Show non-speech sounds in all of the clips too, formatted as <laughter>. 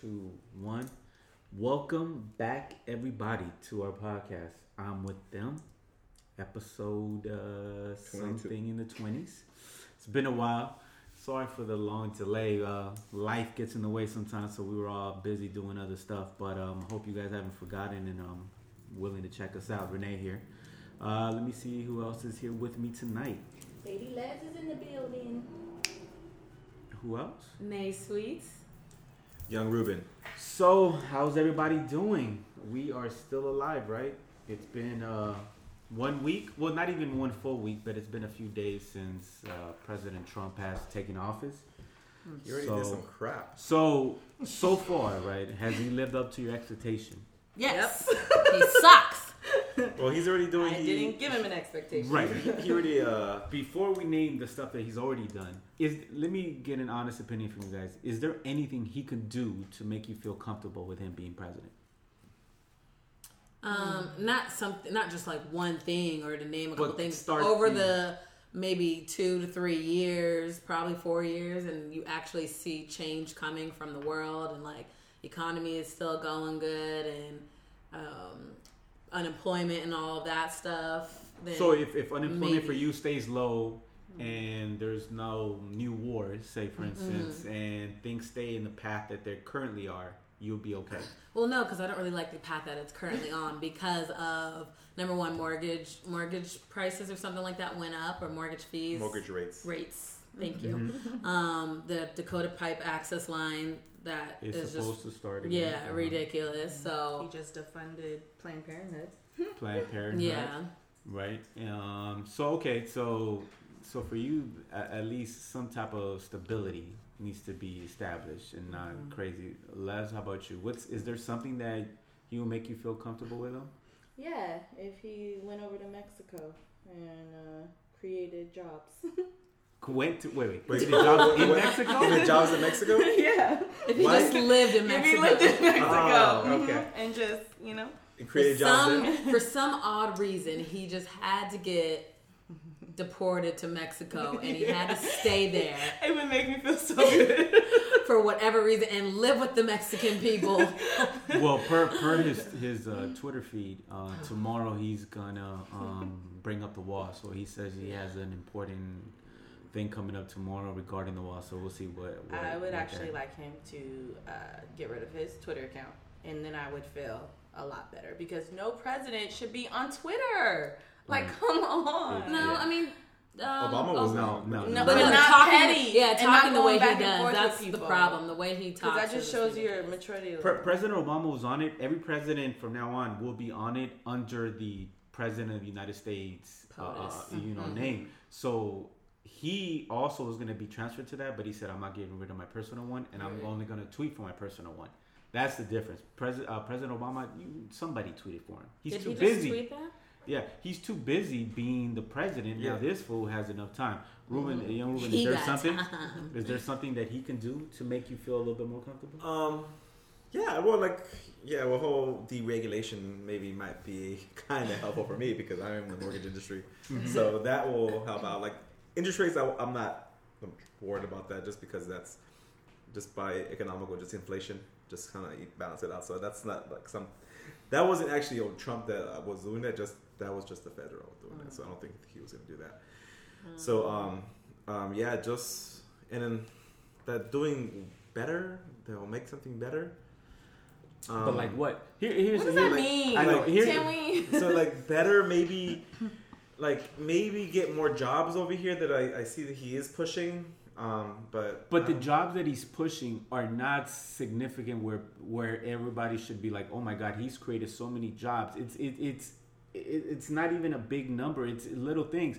two, one. Welcome back, everybody, to our podcast. I'm with them, episode uh, something in the twenties. It's been a while. Sorry for the long delay. Uh, life gets in the way sometimes, so we were all busy doing other stuff. But um, hope you guys haven't forgotten and um, willing to check us out. Renee here. Uh, let me see who else is here with me tonight. Lady Les is in the building. Who else? Nay Sweets. Young Ruben. So, how's everybody doing? We are still alive, right? It's been uh, one week. Well, not even one full week, but it's been a few days since uh, President Trump has taken office. You already So- did some crap. So, so far, right? Has he lived up to your expectation? Yes. <laughs> he sucks. Well, he's already doing. I he, didn't give him an expectation. Right. He, he already. Uh, <laughs> Before we name the stuff that he's already done, is let me get an honest opinion from you guys. Is there anything he could do to make you feel comfortable with him being president? Um, not something, not just like one thing or to name a couple But things start over the- the maybe two to three years, probably four years, and you actually see change coming from the world and like economy is still going good and um, unemployment and all of that stuff. Then So if, if unemployment for you stays low and there's no new wars, say for instance, and things stay in the path that they currently are, you'll be okay. Well, no, because I don't really like the path that it's currently <laughs> on because of number one, mortgage mortgage prices or something like that went up, or mortgage fees, mortgage rates. rates. Thank you. Um, the Dakota Pipe access line that It's is supposed just to start again. yeah ridiculous. He So just defunded Planned Parenthood. <laughs> Planned Parenthood, yeah, right? Um, so okay, so so for you, at, at least some type of stability needs to be established and not Mm-hmm. crazy. Les, how about you? What's is there something that he will make you feel comfortable with him? Yeah, if he went over to Mexico and uh, created jobs. <laughs> Went to wait, wait, Wait, did jobs in what- Mexico? Even jobs <laughs> in Mexico. <laughs> yeah. if he Why? just lived in If he Mexico. lived in Mexico Oh, mhm, okay. and just you know, And for jobs some for some odd reason, he just had to get deported to Mexico, and he had to stay there. <laughs> it would make me feel so good. for whatever reason and live with the Mexican people. well, per per his his uh, Twitter feed, uh, tomorrow he's gonna um, bring up the wall. So he says he has an important thing coming up tomorrow regarding the wall. So we'll see what. what I would what actually that- like him to uh, get rid of his Twitter account, and then I would feel a lot better because no president should be on Twitter. Like, Right. come on. No, Yeah. I mean, um, Obama was No, no, No, But, But no, not talking, petty yeah, and talking not the way going he back and does. forth That's the problem. The way he talks. that just shows your ridiculous. maturity. Pre- President Obama was on it. Every president from now on will be on it under the President of the United States, uh, uh, you know, Mhm. name. So he also was going to be transferred to that, but he said, "I'm not getting rid of my personal one, and I'm Right. only going to tweet for my personal one." That's the difference. President uh, President Obama, you, somebody tweeted for him. He's Did too he just busy. tweet that? Yeah, he's too busy being the president. Now this fool has enough time. Ruben, Mhm. young Ruben, <laughs> is He there something? time. Is there something that he can do to make you feel a little bit more comfortable? Um, yeah, well, like, yeah, well, whole deregulation maybe might be <laughs> kind of helpful for me because I'm in the mortgage industry, so that will help out. Like interest rates, I, I'm not I'm worried about that just because that's just by economical, just inflation, just kind of balance it out. So that's not like some. That wasn't actually on Trump that was doing that. Just that was just the federal doing that. So I don't think he was going to do that. So um, um, yeah, just and then that doing better, they'll make something better. Um, but like what? Here, here's What does here- that mean? I know. Like, Here, Can we? <laughs> so like better maybe <laughs> like maybe get more jobs over here that I, I see that he is pushing um but But the jobs that he's pushing are not significant where where everybody should be like, oh my god, he's created so many jobs. It's it, it's it, it's not even a big number. It's little things,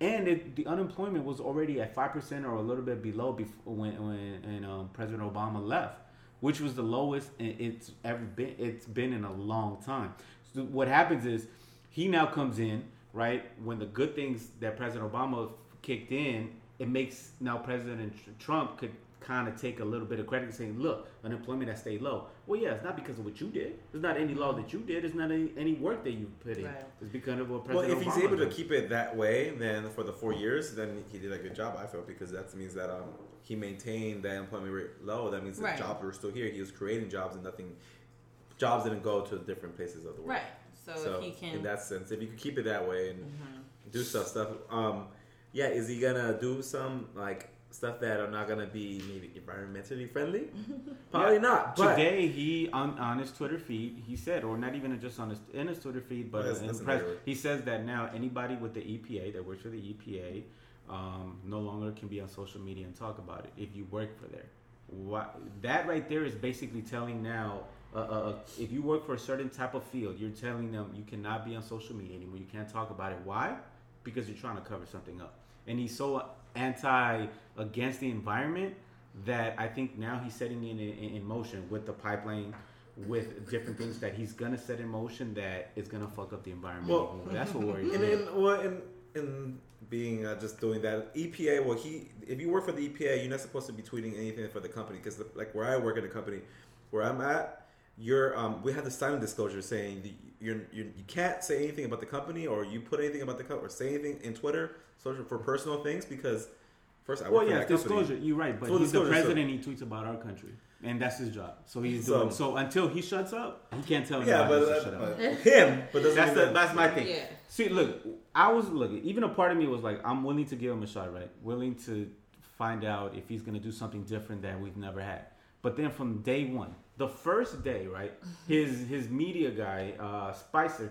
and it, the unemployment was already at five percent or a little bit below before when when and, um, President Obama left, which was the lowest it's ever been. It's been in a long time. So what happens is he now comes in right when the good things that President Obama kicked in, it makes now President Trump could kind of take a little bit of credit saying, look, unemployment has stayed low. Well, yeah, it's not because of what you did. It's not any law that you did. It's not any, any work that you put in. Right. It's because of what President well President if he's Obama able to keep it that way then for the four years then he did a good job i feel because that means that um he maintained that employment rate low, that means the jobs were still here. He was creating jobs, and nothing jobs didn't go to different places of the world. Right. So, So if he can. in that sense, if you could keep it that way and Mhm. do stuff, stuff. Um, yeah, is he gonna do some like stuff that are not gonna be maybe environmentally friendly? <laughs> Probably Yeah. not. But Today, he on, on his Twitter feed, he said, or not even just on his in his Twitter feed, but That's- in that's press, he says that now anybody with the EPA that works for the EPA um, no longer can be on social media and talk about it if you work for there. What, that right there is basically telling now. Uh, uh, uh, if you work for a certain type of field, you're telling them you cannot be on social media anymore. You can't talk about it. Why? Because you're trying to cover something up. And he's so anti against the environment that I think now he's setting in, in in motion with the pipeline, with different things that he's gonna set in motion that is gonna fuck up the environment. Well. That's what worries <laughs> And me. in well, in in being uh, just doing that, EPA. Well, he if you work for the EPA, you're not supposed to be tweeting anything for the company because like where I work in the company, where I'm at, you're um, we have the silent disclosure saying that you're, you're you can't say anything about the company or you put anything about the company or say anything in Twitter, social for personal things because first I work Well, for yeah, that company. disclosure. You're right, but Full he's the disclosure, so- president. he tweets about our country, and that's his job. So he's So- doing. So until he shuts up, he can't tell Yeah, anybody but, to shut uh, up. but him, but doesn't That's mean the, that's my thing. Yeah. See, look, I was looking. Even a part of me was like, I'm willing to give him a shot, right? Willing to find out if he's gonna do something different that we've never had. But then from day one, the first day, right? His his media guy, uh, Spicer,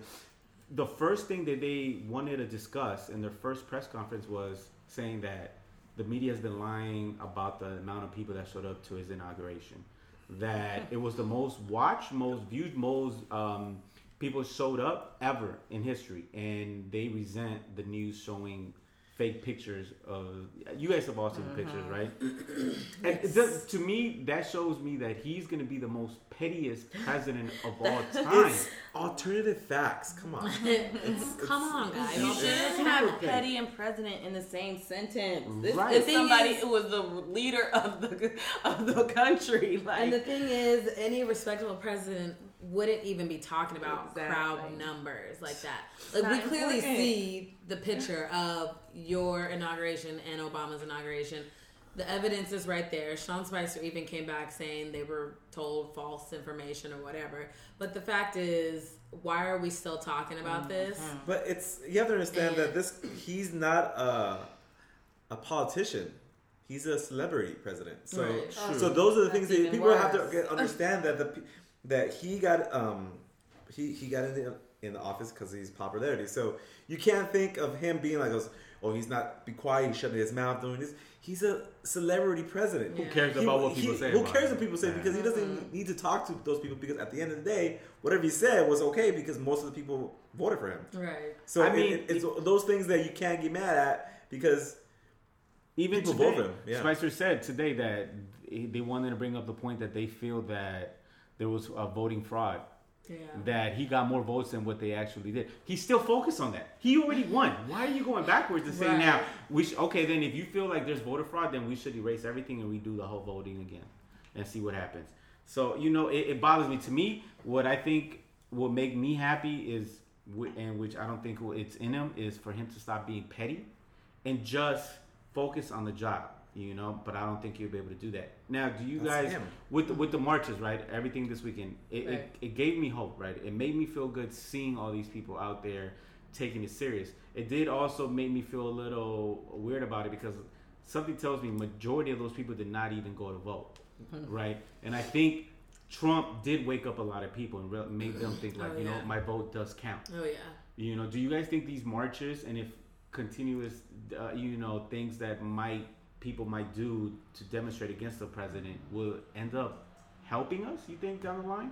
the first thing that they wanted to discuss in their first press conference was saying that the media has been lying about the amount of people that showed up to his inauguration. That it was the most watched, most viewed, most um, people showed up ever in history, and they resent the news showing fake pictures of. You guys have all seen the pictures, right? <clears throat> And it does, to me, that shows me that he's going to be the most pettiest president of <laughs> all time. It's alternative facts. Come on. <laughs> Come on, guys. You shouldn't have petty. petty and president in the same sentence. This Right. is somebody is- who was the leader of the <laughs> of the country. Like, And the thing is, any respectable president wouldn't even be talking about Exactly. crowd numbers like that. Like not we clearly important. see the picture of your inauguration and Obama's inauguration. The evidence is right there. Sean Spicer even came back saying they were told false information or whatever. But the fact is, why are we still talking about mm-hmm. this? But it's you have to understand that this he's not a a politician. He's a celebrity president. So Right. so those are the things that even people have to get, understand that the pe- that he got um he he got in the in the office because he's popularity. So you can't think of him being like, oh, he's not be quiet, he's shutting his mouth doing this. He's a celebrity president. Who cares He- about what he- people say? Who cares what people say? Yeah. Because he doesn't need to talk to those people. Because at the end of the day, whatever he said was okay because most of the people voted for him. Right. So I I mean, mean, it's those things that you can't get mad at because Even People today, vote him, yeah. Spicer said today that they wanted to bring up the point that they feel that there was a voting fraud, Yeah. that he got more votes than what they actually did. He's still focused on that. He already won. Why are you going backwards and saying Right. now we sh- okay? Then if you feel like there's voter fraud, then we should erase everything and redo the whole voting again and see what happens. So you know, it, it bothers me. To me, what I think will make me happy is, and which I don't think it's in him, is for him to stop being petty and just focus on the job. You know, but I don't think you'll be able to do that. Now, do you That's guys him. with the, with the marches, right? Everything this weekend, it, Right. it, it gave me hope, right? It made me feel good seeing all these people out there taking it serious. It did also make me feel a little weird about it because something tells me majority of those people did not even go to vote, <laughs> right? And I think Trump did wake up a lot of people and re- make them think like, Oh, you know, my vote does count. Oh yeah. You know, do you guys think these marches and if continuous, uh, you know, things that might people might do to demonstrate against the president will end up helping us? You think down the line?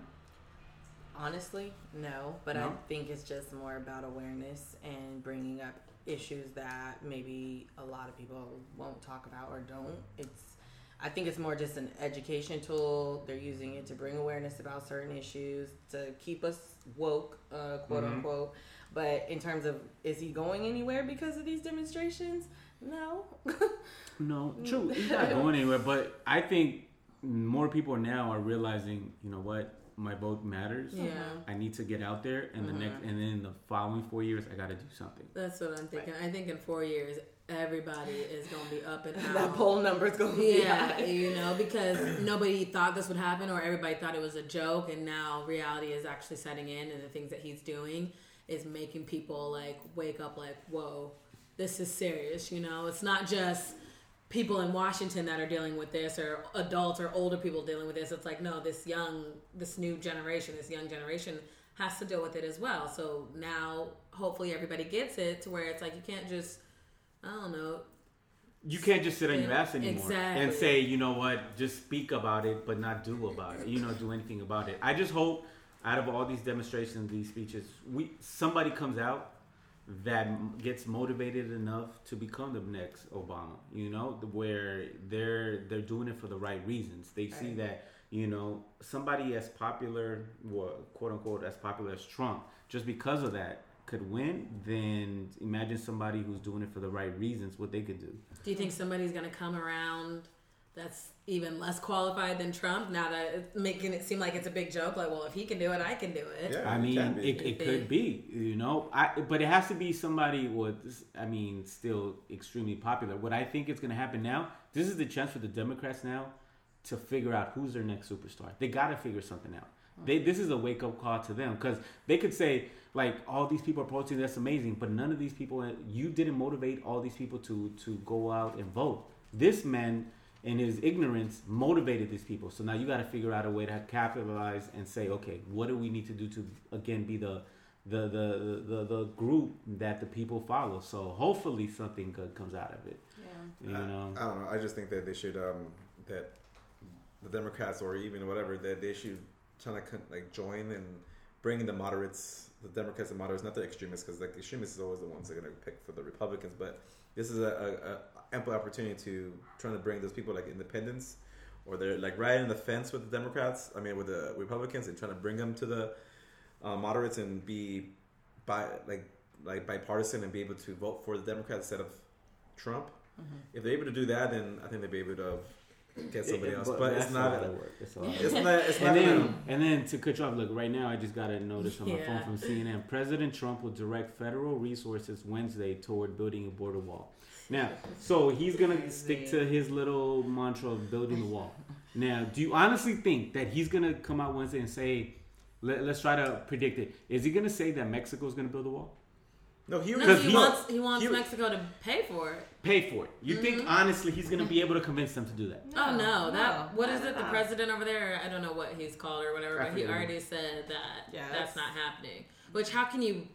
Honestly, no. But I think it's just more about awareness and bringing up issues that maybe a lot of people won't talk about or don't. It's I think it's more just an education tool. They're using it to bring awareness about certain issues to keep us woke, uh, quote Mhm. unquote. But in terms of is he going anywhere because of these demonstrations? No. <laughs> No, true. He's not going anywhere. But I think more people now are realizing, you know what, my vote matters. Yeah. Uh-huh. I need to get out there, and the uh-huh. next, and then in the following four years, I got to do something. That's what I'm thinking. I think in four years, everybody is gonna be up and <laughs> out. that poll number's gonna be Yeah, you know, because <clears throat> nobody thought this would happen, or everybody thought it was a joke, and now reality is actually setting in, and the things that he's doing is making people like wake up, like, whoa, this is serious. You know, it's not just people in Washington that are dealing with this, or adults or older people dealing with this. It's like, no, this young, this new generation, this young generation has to deal with it as well. So now, hopefully, everybody gets it to where it's like you can't just, I don't know, You can't just sit on your ass anymore Exactly. and say, you know what, just speak about it, but not do about it. You know, do anything about it. I just hope out of all these demonstrations, these speeches, we somebody comes out that gets motivated enough to become the next Obama. You know, where they're they're doing it for the right reasons. They see Right. that you know somebody as popular, well, quote unquote, as popular as Trump, just because of that could win. Then imagine somebody who's doing it for the right reasons, what they could do. Do you think somebody's going to come around that's even less qualified than Trump now that it's making it seem like it's a big joke? Like, well, if he can do it, I can do it. Yeah. I mean, it, it could be, you know. I but it has to be somebody with, I mean, still extremely popular. What I think is going to happen now, this is the chance for the Democrats now to figure out who's their next superstar. They got to figure something out. They this is a wake up call to them because they could say like all these people are protesting, that's amazing, but none of these people, you didn't motivate all these people to to go out and vote. This man in his ignorance motivated these people. So now you got to figure out a way to capitalize and say, okay, what do we need to do to again be the the the the, the group that the people follow? So hopefully something good comes out of it. Yeah. You I- know, I, don't know. I just think that they should um, that the Democrats or even whatever that they should try to like join and bring in the moderates, the Democrats and moderates, not the extremists, because like the extremists is always the ones that are going to pick for the Republicans. But this is a, a, a ample opportunity to trying to bring those people like independents or they're like right in the fence with the Democrats. I mean, with the Republicans and trying to bring them to the uh, moderates and be by like like bipartisan and be able to vote for the Democrats instead of Trump. If they're able to do that, then I think they'd be able to get somebody It- else. But, it's that's not. a lot of work. It's a lot It's not. It's not. And then, gonna, and then to cut you off, look, right now I just got a notice on my phone from CNN. President Trump will direct federal resources Wednesday toward building a border wall. Now, so he's gonna stick to his little mantra of building the wall. Now, do you honestly think that he's gonna come out Wednesday and say, let, us try to predict it? Is he gonna say that Mexico's gonna build a wall? no, he, No, he he- wants he wants he- Mexico to pay for it. Pay for it. You think Mm-hmm. honestly he's gonna be able to convince them to do that? oh no, no, that what is it? The all. president over there, I don't know what he's called or whatever, but he already said that Yeah, that's that's- not happening. Which how can you?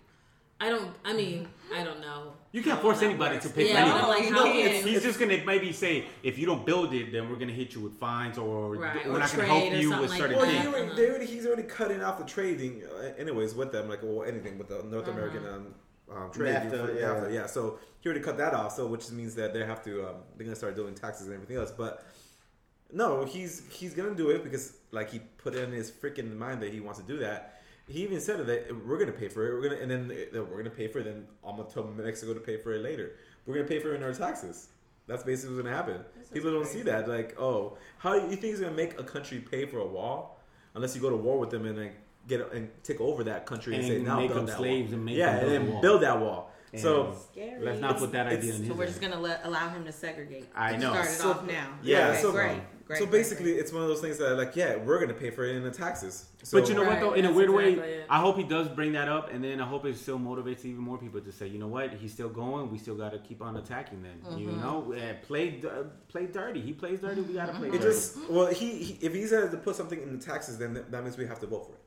I don't. I mean, I don't know. You can't force anybody works. to pay for yeah, anything. but, like You how know, can it's- He's just gonna maybe say, if you don't build it, then we're gonna hit you with fines, or Right, we're or not gonna help you something with like certain that. Well, he things. already, they already, he's already cutting off the trading, uh, anyways, with them, like or anything with the North American um, um, trade. NAFTA, for- yeah. NAFTA, yeah. So he already cut that off. So which means that they have to, um, they're gonna start doing taxes and everything else. But no, he's he's gonna do it because like he put it in his freaking mind that he wants to do that. He even said that we're gonna pay for it. We're gonna and then uh, we're gonna pay for it. Then I'm gonna tell Mexico to pay for it later. We're gonna pay for it in our taxes. That's basically what's gonna happen. This People don't crazy. see that. Like, oh, how you think he's gonna make a country pay for a wall unless you go to war with them and then get and take over that country and, And say now make build them that slaves wall. and make yeah, them build and then wall. build that wall. So Scary. let's not put that idea in his So we're head. just gonna let allow him to segregate. I know. Start it So- off now. yeah, Okay, so- great, great. so great, basically, great. it's one of those things that like yeah, we're gonna pay for it in the taxes. So, but you know what though, in a weird exactly way, it. I hope he does bring that up, and then I hope it still motivates even more people to say, you know what, he's still going. We still got to keep on attacking them. You Mm-hmm. know, uh, play uh, play dirty. He plays dirty. We got to play it dirty. just well, he, he if he's had to put something in the taxes, then that that means we have to vote for it.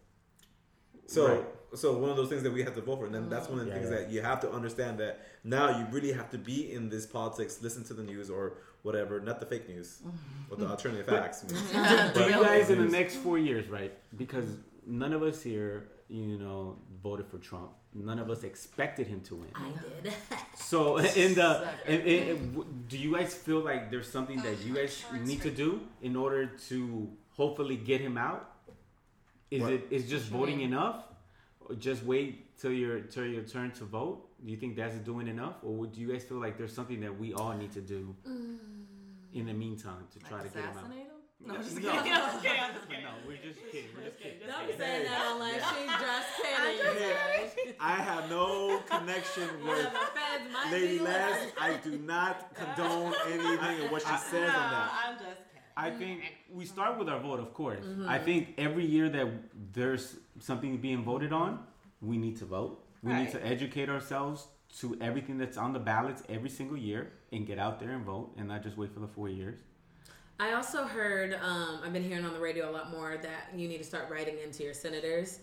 So Right. so one of those things that we have to vote for, and then that's one of the Yeah, things yeah. that you have to understand that now you really have to be in this politics, listen to the news or whatever, not the fake news or the alternative facts. <laughs> do you guys in the next four years, right? Because none of us here, you know, voted for Trump. None of us expected him to win. I did. <laughs> So <laughs> in the, in, in, in- do you guys feel like there's something that you guys need to do in order to hopefully get him out? Is What? it is just voting enough, or just wait till your till your turn to vote? Do you think that's doing enough, or do you guys feel like there's something that we all need to do in the meantime to try to get him out? him? No, I'm <laughs> just no. I'm just kidding. I'm just kidding. No, we're just kidding. We're just kidding. Don't be saying that <laughs> on like she's just kidding. I'm just guys. I have no connection <laughs> with the Lady be Les. I do not condone anything of what she says on that. I'm just kidding. I think we start with our vote, of course. Mm-hmm. I think every year that there's something being voted on, we need to vote. We need to educate ourselves to everything that's on the ballots every single year and get out there and vote and not just wait for the four years. I also heard, um, I've been hearing on the radio a lot more that you need to start writing into your senators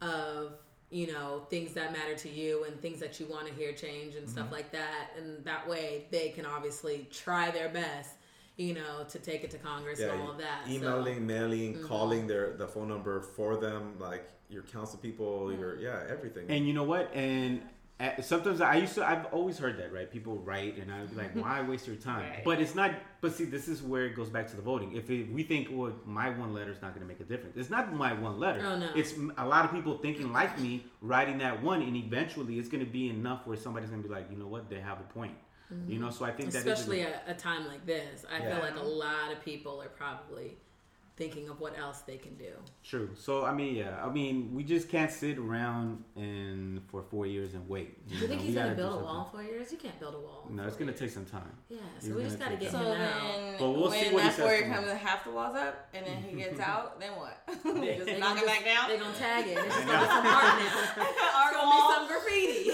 of, you know, things that matter to you and things that you want to hear change and Mm-hmm. stuff like that. And that way they can obviously try their best, you know, to take it to Congress and all of that. So- emailing, mailing, calling their the phone number for them, like your council people, your yeah, everything. And you know what? And uh, sometimes I used to, I've always heard that, right? People write, and I'd be like, why waste your time? Right. But it's not, but see, this is where it goes back to the voting. If it, we think, well, my one letter is not going to make a difference, it's not my one letter. Oh, no. It's a lot of people thinking like me, writing that one, and eventually it's going to be enough where somebody's going to be like, you know what? They have a point. You know, so I think that is a- especially at a time like this. I Yeah. feel like a lot of people are probably thinking of what else they can do. True. So I mean, yeah. I mean, we just can't sit around and for four years and wait. Do you think know, he's we gonna gotta do build a something. wall in four years? You can't build a wall. No, it's gonna years. take some time. Yeah, He's so we just gotta get time. So him out. But we'll when see what he that says four year tomorrow. comes, half the walls up, and then he gets <laughs> out, then what? <laughs> <laughs> They just gonna knock it just- back down. They're gonna tag it. It's just gonna be some art now. Our It's gonna be some graffiti.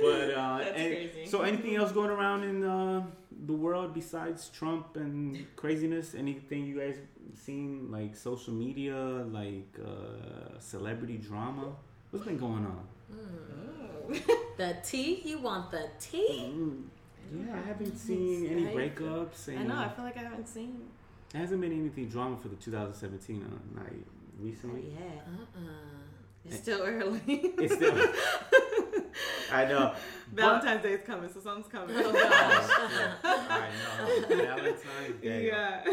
But uh, That's crazy. So anything else going around in uh, the world besides Trump and craziness? Anything you guys seen like social media, like uh, celebrity drama? What's been going on? <laughs> the tea? You want the tea? Mm, yeah, I haven't seen any breakups. I And know. I feel like I haven't seen. there hasn't been anything drama for the 2017 uh, night recently. Yeah, Uh-uh. It's still early. It's still. <laughs> I know. Valentine's Day is coming, so something's coming. Oh, oh gosh. Oh, I know. Valentine's Day. yeah.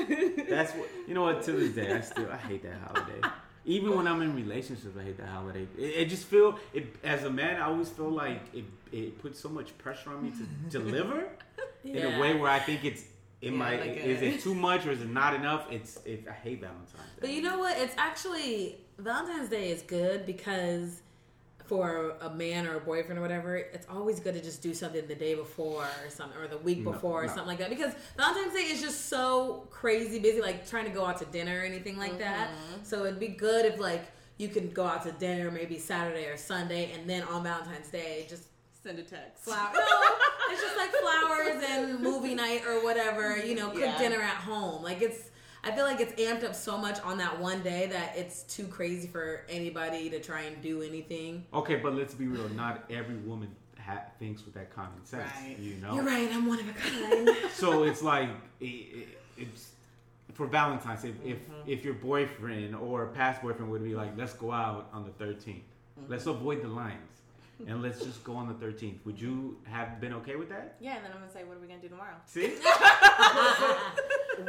That's what you know. What to this day, I still I hate that holiday. Even when I'm in relationships, I hate that holiday. It, it just feel it as a man. I always feel like it. It puts so much pressure on me to <laughs> deliver yeah. in a way where I think it's. It Yeah, might like is it too much or is it not enough? It's it, I hate Valentine's Day. But you know what? It's actually Valentine's Day is good because for a man or a boyfriend or whatever, it's always good to just do something the day before or something or the week No, before or no. something like that. Because Valentine's Day is just so crazy busy, like trying to go out to dinner or anything like that. Mm-hmm. So it'd be good if like you can go out to dinner maybe Saturday or Sunday, and then on Valentine's Day just Send a text. flower. No, it's just like flowers and movie night or whatever. You know, cook Yeah. dinner at home. Like it's. I feel like it's amped up so much on that one day that it's too crazy for anybody to try and do anything. okay, but let's be real. Not every woman ha- thinks with that common sense. Right. You know. You're right. I'm one of a kind. so it's like it, it, it's for Valentine's. If, if Mm-hmm. if your boyfriend or past boyfriend would be like, let's go out on the 13th. Mm-hmm. Let's avoid the lines and let's just go on the 13th. Would you have been okay with that? Yeah, and then I'm gonna say, what are we gonna do tomorrow? See? <laughs>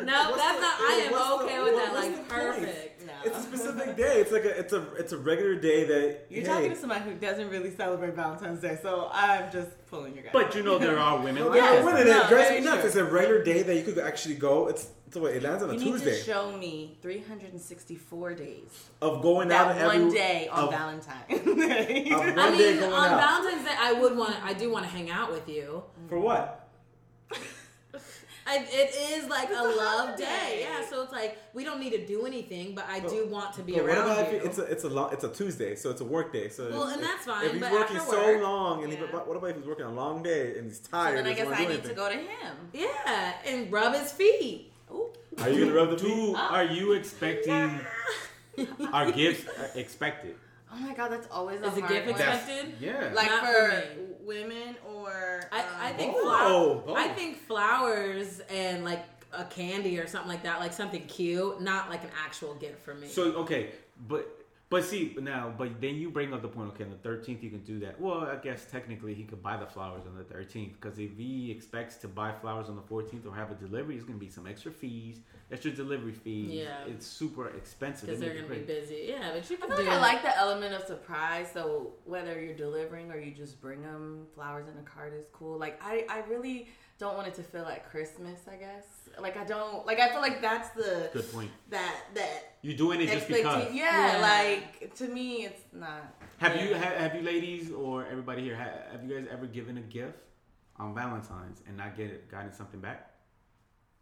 no, that's not. I am what's the- okay with that. Like the point? perfect. No. It's a specific day. It's like a it's a it's a regular day that You're hey, talking to somebody who doesn't really celebrate Valentine's Day, so I'm just pulling your guy. But you know there are women <laughs> like Yeah, that. women, No, it drives very me nuts. true. It's a regular day that you could actually go. It's it's what it lands on a you Tuesday need to show me 364 days. of going out That and one every day on of- Valentine's Day. <laughs> of I one day mean, going on out. Valentine's Day, I would want. I do want to hang out with you. for what? I, it is like a a love day. holiday. Yeah, so it's like we don't need to do anything, but I But- do want to be But what around about you. if it's a it's a long, it's a Tuesday, so it's a work day. So Well, if- and that's fine, If he's but working after so long, and he, Yeah. what about if he's working a long day and he's tired? So then I guess I need do to go to him. yeah, and rub his feet. Ooh. Are you gonna rub the Do, feet? are you <laughs> expecting our gifts are expected? Oh my god, that's always a Is a gift one. That's- expected? Yeah. Like Not for, for me. women or I, um, I think Oh, flower, oh. I think flowers and like a candy or something like that, like something cute, not like an actual gift for me. So okay, but but see now, but then you bring up the point. Okay, on the thirteenth you can do that. Well, I guess technically he could buy the flowers on the thirteenth because if he expects to buy flowers on the fourteenth or have a delivery, it's gonna be some extra fees, extra delivery fees. Yeah. it's super expensive. because They they're gonna be busy. Yeah, but you can feel do. like I like the element of surprise. So whether you're delivering or you just bring them flowers in a card is cool. Like I, I really don't want it to feel like Christmas. I guess. Like I don't like. I feel like that's the Good point. that that You're doing it just because. expectation. Yeah, Yeah. like to me, it's not. Have you have, have you ladies or everybody here have, have you guys ever given a gift on Valentine's and not get gotten something back?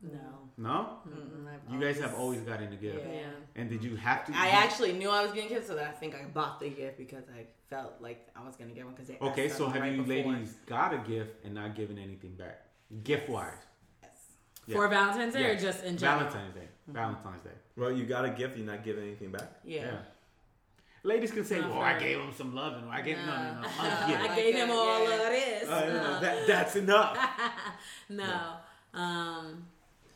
No. No, Mm-mm, you guys have always- always gotten a gift. Yeah. Yeah. And did you have to? I actually knew I was getting gifts, so that I think I bought the gift because I felt like I was gonna get one because they. Okay, so us have right you before. ladies got a gift and not given anything back, gift wise? Yes. Yeah. For Valentine's Day or just in general? Valentine's Day. Valentine's Day. Well, you got a gift, you're not giving anything back. Yeah. Yeah. Ladies can say, Not "Well, I me. gave him some loving." Or I gave no, no, no. No. a. I gave him all yeah. of this. Uh, No. that, <laughs> that's enough. <laughs> no. Um,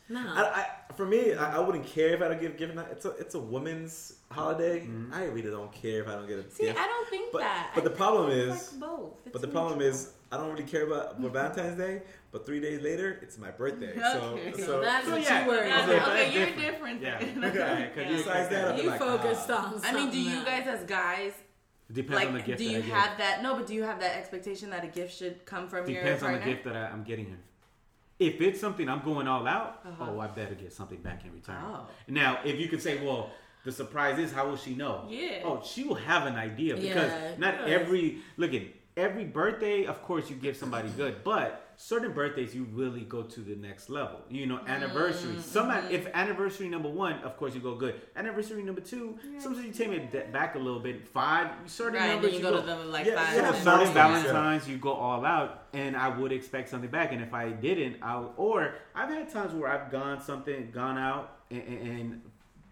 no. I, I, for me, I, I wouldn't care if I don't give gift. It's a it's a women's holiday. Mm-hmm. I really don't care if I don't get a See, gift. I don't think But- that. but the problem is- like both. But the It's problem neutral. is, I don't really care about for Valentine's Day. But three days later, it's my birthday. Okay. So, So so that's So, what yeah. you worry Yeah, about. but okay, that's you're different. different. Yeah. then. Okay, 'cause you besides that, I'll You like, focused ah. on I mean, do you guys as guys Depends like? on the gift do that you I give. have that? No, but do you have that expectation that a gift should come from your Depends on the gift that I, I'm getting her. If it's something I'm going all out, Uh-huh. oh, I better get something back in return. Oh. Now, if you could say, well, the surprise is, how will she know? Yeah. Oh, she will have an idea because Yeah, not every look at every birthday. Of course, you give somebody good, but certain birthdays you really go to the next level. You know, anniversary. Mm, Some mm-hmm. if anniversary number one, of course you go good. Anniversary number two, sometimes you take it back a little bit. Five, certain Right, numbers you go to them like Yeah, five. yeah, yeah, certain milestones, Valentines you go all out, and I would expect something back. And if I didn't, I would, or I've had times where I've gone something, gone out, and, and,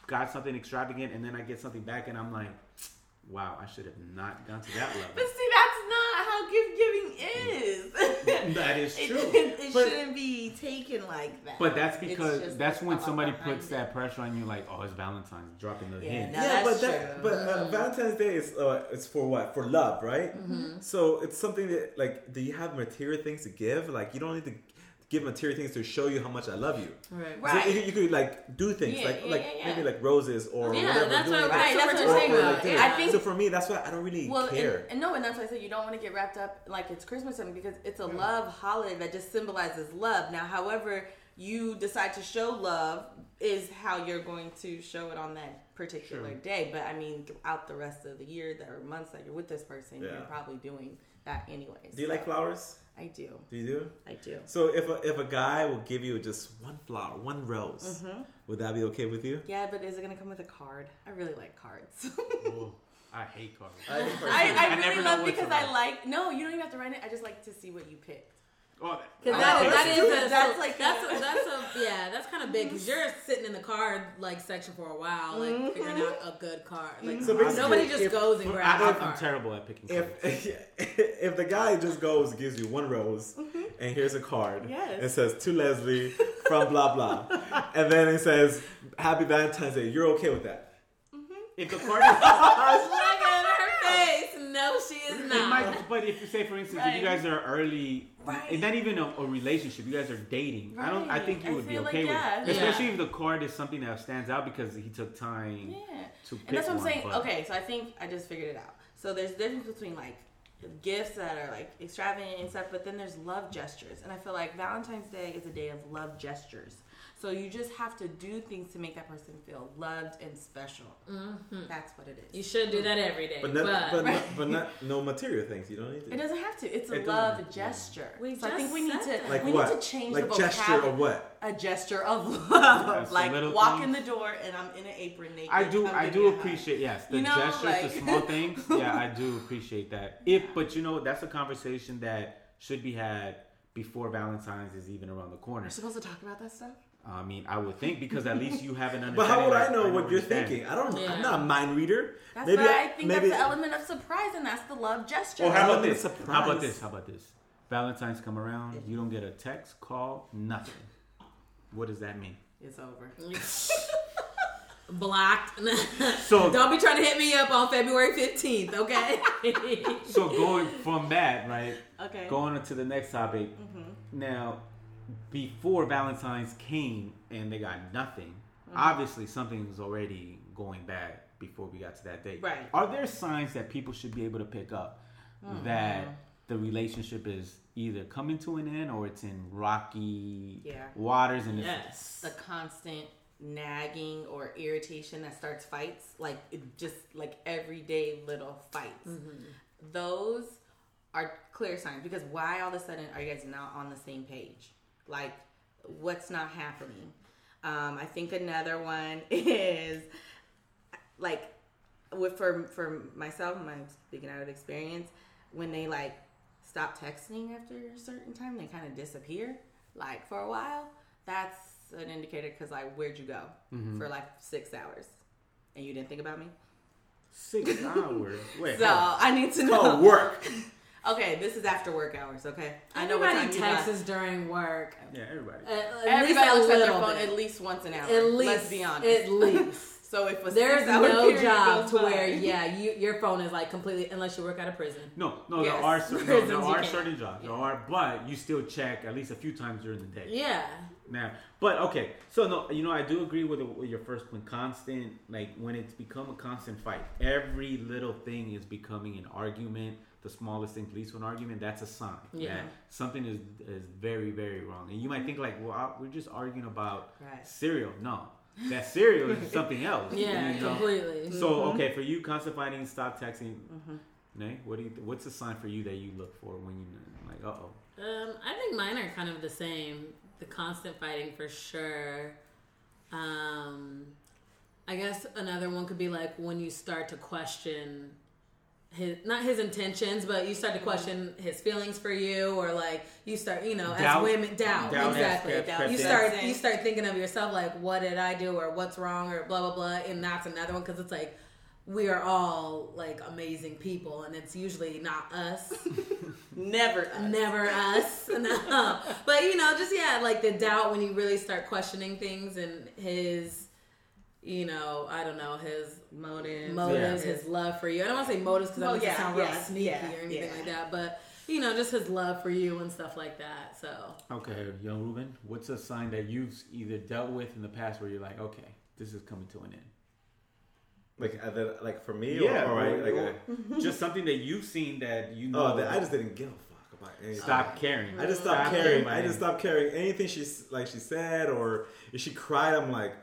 got something extravagant, and then I get something back, and I'm like, wow, I should have not gone to that <laughs> But level. see, that's not how gift giving is. <laughs> that is true. it, it But- shouldn't be taken like that. But that's because that's when somebody behind puts it. that pressure on you, like, oh, it's Valentine's, dropping the Yeah, hint. no. yeah, that's but that, but uh, Valentine's Day is uh, it's for what? For love, right? So it's something that like, do you have material things to give? Like, you don't need to give material things to show you how much I love you. Right. So Right. you, you could like do things Yeah, like yeah, like yeah, yeah. maybe like roses or Yeah, whatever. that's doing what, like- Right, that's that's what what we're I'm talking saying, about. like though. I think- so for me, that's why I don't really Well, care. and, and no, and that's why I said you don't want to get wrapped up like it's Christmas or something because it's a love holiday that just symbolizes love. Now, however you decide to show love is how you're going to show it on that particular Sure. day. But I mean, throughout the rest of the year, that or months that you're with this person, Yeah. you're probably doing that anyways. do you like flowers? I do. Do you do? I do. So if a, if a guy will give you just one flower, one rose, Mm-hmm. would that be okay with you? Yeah, but is it gonna come with a card? I really like cards. <laughs> Ooh, I hate cards. I, think I, personally- I I really never love what because. I like. No, you don't even have to write it. I just like to see what you picked. Oh, Because I that, hate that cards. is That's a, that's like like that's a- a, that's a yeah that's kind of big because you're sitting in the card like section for a while like Mm-hmm. figuring out a good card like So nobody just if- goes and I, grabs a I'm card. terrible at picking cards. if <laughs> if the guy just goes gives you one rose and here's a card Mm-hmm. Yes. it says to Leslie from blah blah <laughs> and then it says Happy Valentine's Day you're okay with that if the card is <laughs> Look at her face. No, she is not. might, but if you say, for instance, if you guys are early, Right. it's not even a, a relationship. You guys are dating. I don't. I think you I would be feel like, okay yeah. with, it. especially Yeah. if the card is something that stands out because he took time Yeah. to pick And that's what I'm one, saying. but- Okay, so I think I just figured it out. So there's a difference between like gifts that are like extravagant and stuff, but then there's love gestures. And I feel like Valentine's Day is a day of love gestures. So you just have to do things to make that person feel loved and special. That's what it is. Mm-hmm. You should do that every day. but But, not but, <laughs> not, but not no material things you don't need to It doesn't have to. It's a It love doesn't- gesture. We so I think we need to like we what need to change like the gesture vocabulary. of what A gesture of love, <laughs> like walk things. in the door and I'm in an apron naked. I do. I do me a hug. appreciate yes the You know, gestures, like- the small things. <laughs> Yeah, I do appreciate that. If but you know that's a conversation that should be had before Valentine's is even around the corner. We're supposed to talk about that stuff. I mean, I would think because at least you have an understanding. <laughs> but how would I know what where you're thinking I don't Yeah. I'm not a mind reader That's maybe why I think maybe that's the element of surprise, and that's the love gesture. Or how about this? of How about this? How about this? Valentine's come around, you don't get a text, call, nothing. What does that mean? it's over. <laughs> blocked. <laughs> So- don't be trying to hit me up on February 15th, okay? So going from that, right? Okay. Going on to the next topic. Mm-hmm. Now, before Valentine's came and they got nothing, Mm-hmm. obviously something was already going bad before we got to that date. Right. Are there signs that people should be able to pick up Mm-hmm. that the relationship is either coming to an end or it's in rocky Yeah. waters and it's Yes. the constant nagging or irritation that starts fights, like it just like everyday little fights. Those are clear signs because why all of a sudden are you guys not on the same page? Like, what's not happening? Um, I think another one <laughs> is like with for for myself, my speaking out of experience, when they like stop texting after a certain time, they kind of disappear, like for a while. That's an indicator because like, where'd you go Mm-hmm. for like six hours, and you didn't think about me? six hours. Wait, So. I need to know. work. <laughs> Okay, this is after work hours. Okay, I know what Everybody time you got. texts during work. yeah, everybody. At, at Everybody least looks at their phone bit. at least once an hour. At least, Let's be honest. At <laughs> least. so if a There's no job to by- where, <laughs> yeah, you your phone is like completely unless you work out of prison. No, no, Yes. there are <laughs> cer- no, Prisons there you are can't. certain jobs. There are, but you still check at least a few times during the day. Yeah. Now, but okay, so no, you know, I do agree with, with your first point. Constant, like when it's become a constant fight, every little thing is becoming an argument. The smallest thing leads to an argument. That's a sign Yeah. something is is very very wrong. And you might think like, well, I- we're just arguing about Right. cereal. No, that cereal is <laughs> something else. Yeah, you know? completely. So okay, for you, constant fighting, stop texting. Nay, what do you? What's a sign for you that you look for when you like? Uh oh. Um, I think mine are kind of the same. The constant fighting for sure. Um, I guess another one could be like when you start to question his not his intentions, but you start to question his feelings for you, or like you start, you know, Doubt. as women doubt, Doubt exactly. kept- kept you start you start thinking of yourself like, what did I do, or what's wrong, or blah blah blah, and that's another one because it's like we are all like amazing people, and it's usually not us. <laughs> Never. us. Never us. <laughs> No. But you know, just yeah, like the doubt when you really start questioning things and his you know, I don't know, his Motives. motives, Yeah. his love for you. I don't want to say motives because Well, that makes yeah, it sound real yeah, sneaky yeah, or anything yeah. like that. But you know, just his love for you and stuff like that. So Okay, young Ruben, what's a sign that you've either dealt with in the past where you're like, okay, this is coming to an end? Like, uh, like for me, Yeah, or, or, or- like, or- uh, just something that you've seen that you know. oh, that I just didn't give a fuck about anything. stop caring. I just stopped Stop caring. about I just anything. stopped caring anything she like she said or if she cried. I'm like,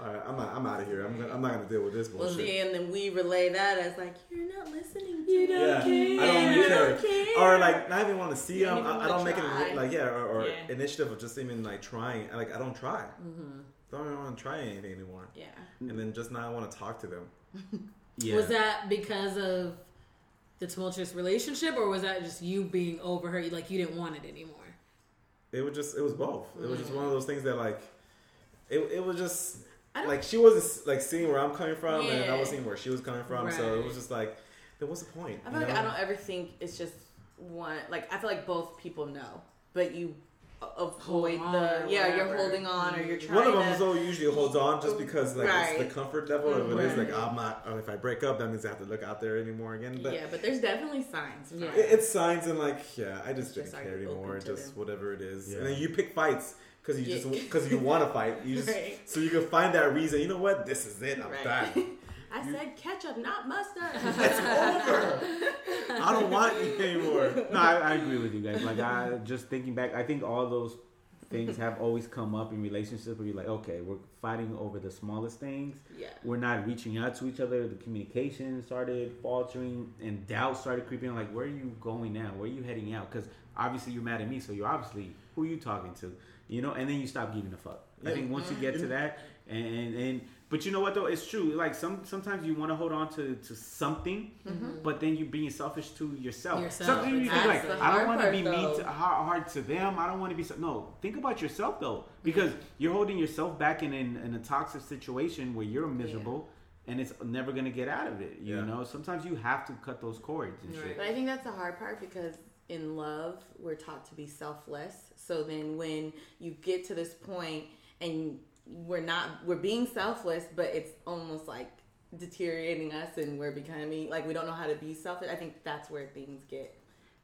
all right, I'm not, I'm out of here. I'm, gonna, I'm not gonna deal with this bullshit. Well, bullshit. see, and then we relay that as like you're not listening. To You don't yeah, care. I don't really You care. don't care. Or like, not even want to see You them. I, I don't make try. it like yeah, or, or Yeah. initiative of just even like trying. Like I don't try. Mm-hmm. Don't even want to try anything anymore. Yeah. And then just now I want to talk to them. <laughs> Yeah. was that because of the tumultuous relationship, or was that just you being over her? Like you didn't want it anymore? It was just it was both. It was just one of those things that like it it was just I don't- like she wasn't like seeing where I'm coming from and I Yeah. was seeing where she was coming from. So it was just like then what's the point? I you feel like know? I don't ever think it's just one. Like I feel like both people know, but you avoid Hold the on or yeah. You're holding on or you're trying. One of them to, is though usually holds on just because like Right. it's the comfort level of it is like I'm not oh, if I break up that means I have to look out there anymore again. But yeah, but there's definitely signs. Yeah. it, it's signs and like yeah, I just It's didn't just, like, care anymore. Just them. whatever it is, Yeah. and then you pick fights because you Yeah. just because you want to fight. You just <laughs> Right. so you can find that reason. You know what? This is it. I'm Right. done. <laughs> I said ketchup, not mustard. <laughs> It's over. I don't want you anymore. no, I, I agree with you guys. Like I just thinking back, I think all those things have always come up in relationships where you're like, okay, we're fighting over the smallest things. yeah. We're not reaching out to each other. The communication started faltering, and doubt started creeping. in, Like, where are you going now? Where are you heading out? Because obviously you're mad at me, so you're obviously who are you talking to? You know, and then you stop giving a fuck. I think once you get to mm-hmm. that, and and but you know what though, it's true. Like some sometimes you want to hold on to to something, mm-hmm. but then you're being selfish to yourself. Yourself, Something you think like, I don't want to part, be mean to hard, hard to them. I don't want to be so. No, think about yourself though, because mm-hmm. you're holding yourself back in, in in a toxic situation where you're miserable. And it's never gonna get out of it, you Yeah. know. Sometimes you have to cut those cords and Right. shit. But I think that's the hard part because in love, we're taught to be selfless. So then when you get to this point and we're not, we're being selfless, but it's almost like deteriorating us and we're becoming, like, we don't know how to be selfish. I think that's where things get.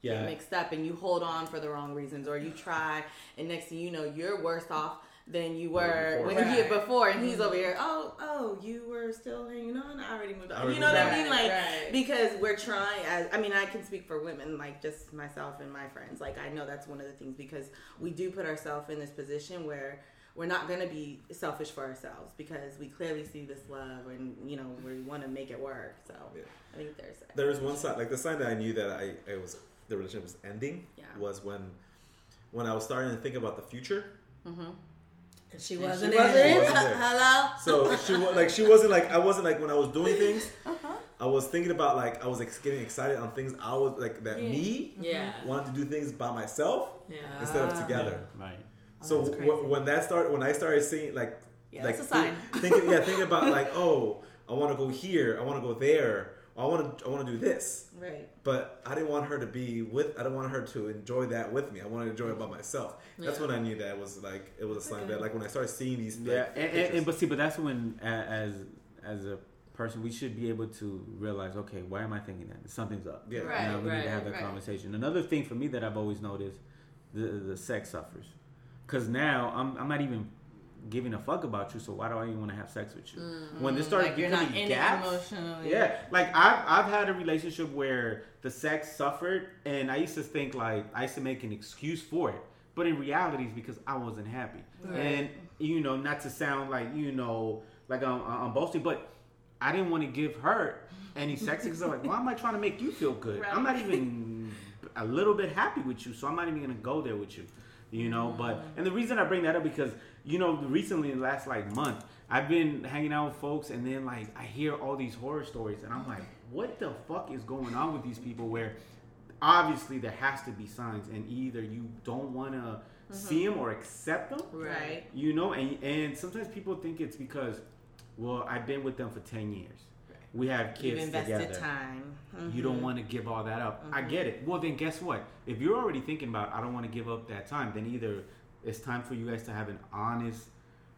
Yeah. mixed up and you hold on for the wrong reasons or you try and next thing you know you're worse off than you were before. when Right. you before, and he's mm-hmm. over here. Oh, oh, you were still hanging on. I already moved on. already You know what I mean? Like Right. because we're trying. As I mean, I can speak for women, like just myself and my friends. Like I know that's one of the things because we do put ourselves in this position where we're not going to be selfish for ourselves because we clearly see this love and you know we want to make it work. So Yeah. I think there's that. There was one sign, like the sign that I knew that I, it was the relationship was ending Yeah. was when when I was starting to think about the future. And she wasn't she in wasn't it. in Wasn't there. Hello. So she was like she wasn't like I wasn't like when I was doing things. Uh-huh. I was thinking about like I was like, getting excited on things I was like that Yeah. me Yeah. wanted to do things by myself Yeah. instead of together. Right. so w- when that started, when I started seeing like Yeah, like that's a sign. thi- thinking yeah thinking about <laughs> like oh I want to go here I want to go there I want to I want to do this Right. but I didn't want her to be with. I didn't want her to enjoy that with me. I wanted to enjoy it by myself. That's when I knew that it was like it was a sign that like when I started seeing these. Like, Yeah, and, and, and but see, but that's when as as a person we should be able to realize, okay, why am I thinking that? Something's up. yeah, Right. Now we need to have that right. conversation. Another thing for me that I've always noticed, the the sex suffers, because now I'm I'm not even giving a fuck about you. So why do I even want to have sex with you? When this started Like becoming gaps, emotionally. yeah, like I've I've had a relationship where the sex suffered, and I used to think like I used to make an excuse for it, but in reality, it's because I wasn't happy. Right. And you know, not to sound like you know, like I'm, I'm boasting, but I didn't want to give her any sex because I'm like, why am I trying to make you feel good? I'm not even a little bit happy with you, so I'm not even gonna go there with you. You know, but and the reason I bring that up because you know recently in the last like month I've been hanging out with folks and then like I hear all these horror stories and I'm like, what the fuck is going on with these people? Where obviously there has to be signs and either you don't want to mm-hmm. see them or accept them, Right. you know, and and sometimes people think it's because, well, I've been with them for ten years. We have You've kids invested together. time. You don't mm-hmm. want to give all that up. I mm-hmm. get it. Well, then guess what? If you're already thinking about I don't want to give up that time, then either it's time for you guys to have an honest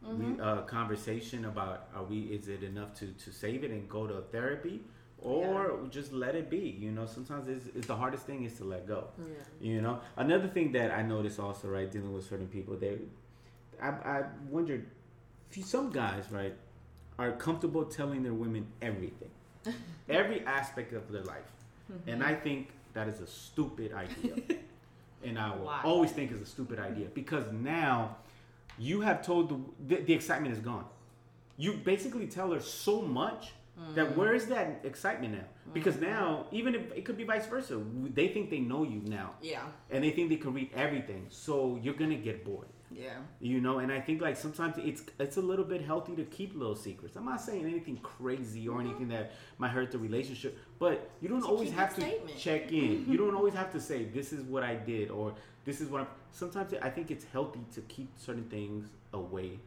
re- uh, conversation about are we is it enough to to save it and go to therapy or just let it be. You know, sometimes it's, it's the hardest thing is to let go. Yeah. You know, another thing that I noticed also, right, dealing with certain people, they, I, I wondered, some guys, right, are comfortable telling their women everything, <laughs> every aspect of their life, and I think that is a stupid idea, <laughs> and I will Why? always think is a stupid idea because now you have told the, the the excitement is gone. You basically tell her so much that mm. where is that excitement now? Because mm-hmm. now, even if it could be vice versa, they think they know you now Yeah. and they think they can read everything. So you're gonna get bored, Yeah. you know. And I think like sometimes it's it's a little bit healthy to keep little secrets. I'm not saying anything crazy or anything that might hurt the relationship, but you don't always have to check in. <laughs> you don't always have to say this is what I did or this is what. I'm... Sometimes I think it's healthy to keep certain things away,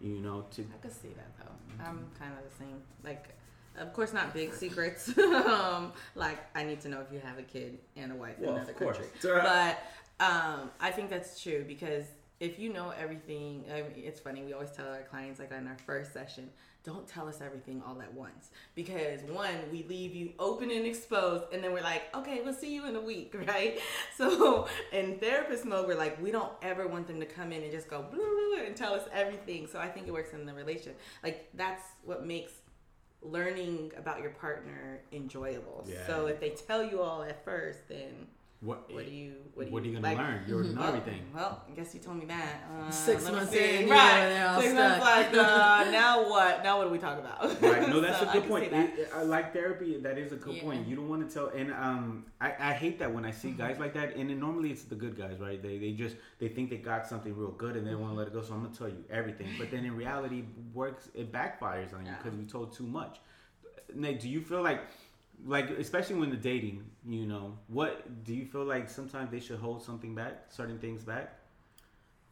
you know. To I could see that though. I'm kind of the same. Like, of course, not big <laughs> secrets. <laughs> um, like, I need to know if you have a kid and a wife Well, in of another course. country. But um, I think that's true because if you know everything, I mean, it's funny. We always tell our clients, like in our first session, don't tell us everything all at once because one, we leave you open and exposed, and then we're like, okay, we'll see you in a week, <laughs> right? So in therapist mode, we're like, we don't ever want them to come in and just go and tell us everything. So I think it works in the relation. Like that's what makes learning about your partner enjoyable. Yeah. So if they tell you all at first, then what? what do you what, do what are you gonna like, learn? You already know well, everything. Well, I guess you told me that. Uh, Six months in, right? yeah, Six months stuck. like, uh, <laughs> now what? Now what do we talk about? Right. No, <laughs> that's So a I good can point. It- I like therapy. That is a good Yeah. point. You don't want to tell, and um, I, I hate that when I see Mm-hmm. guys like that. And then normally it's the good guys, right? They they just they think they got something real good and they want to let it go. So I'm gonna tell you everything. But then in reality, works it backfires on you Yeah. because we told too much. Nate, do you feel like? Like especially when the dating, you know, what do you feel like sometimes they should hold something back, certain things back?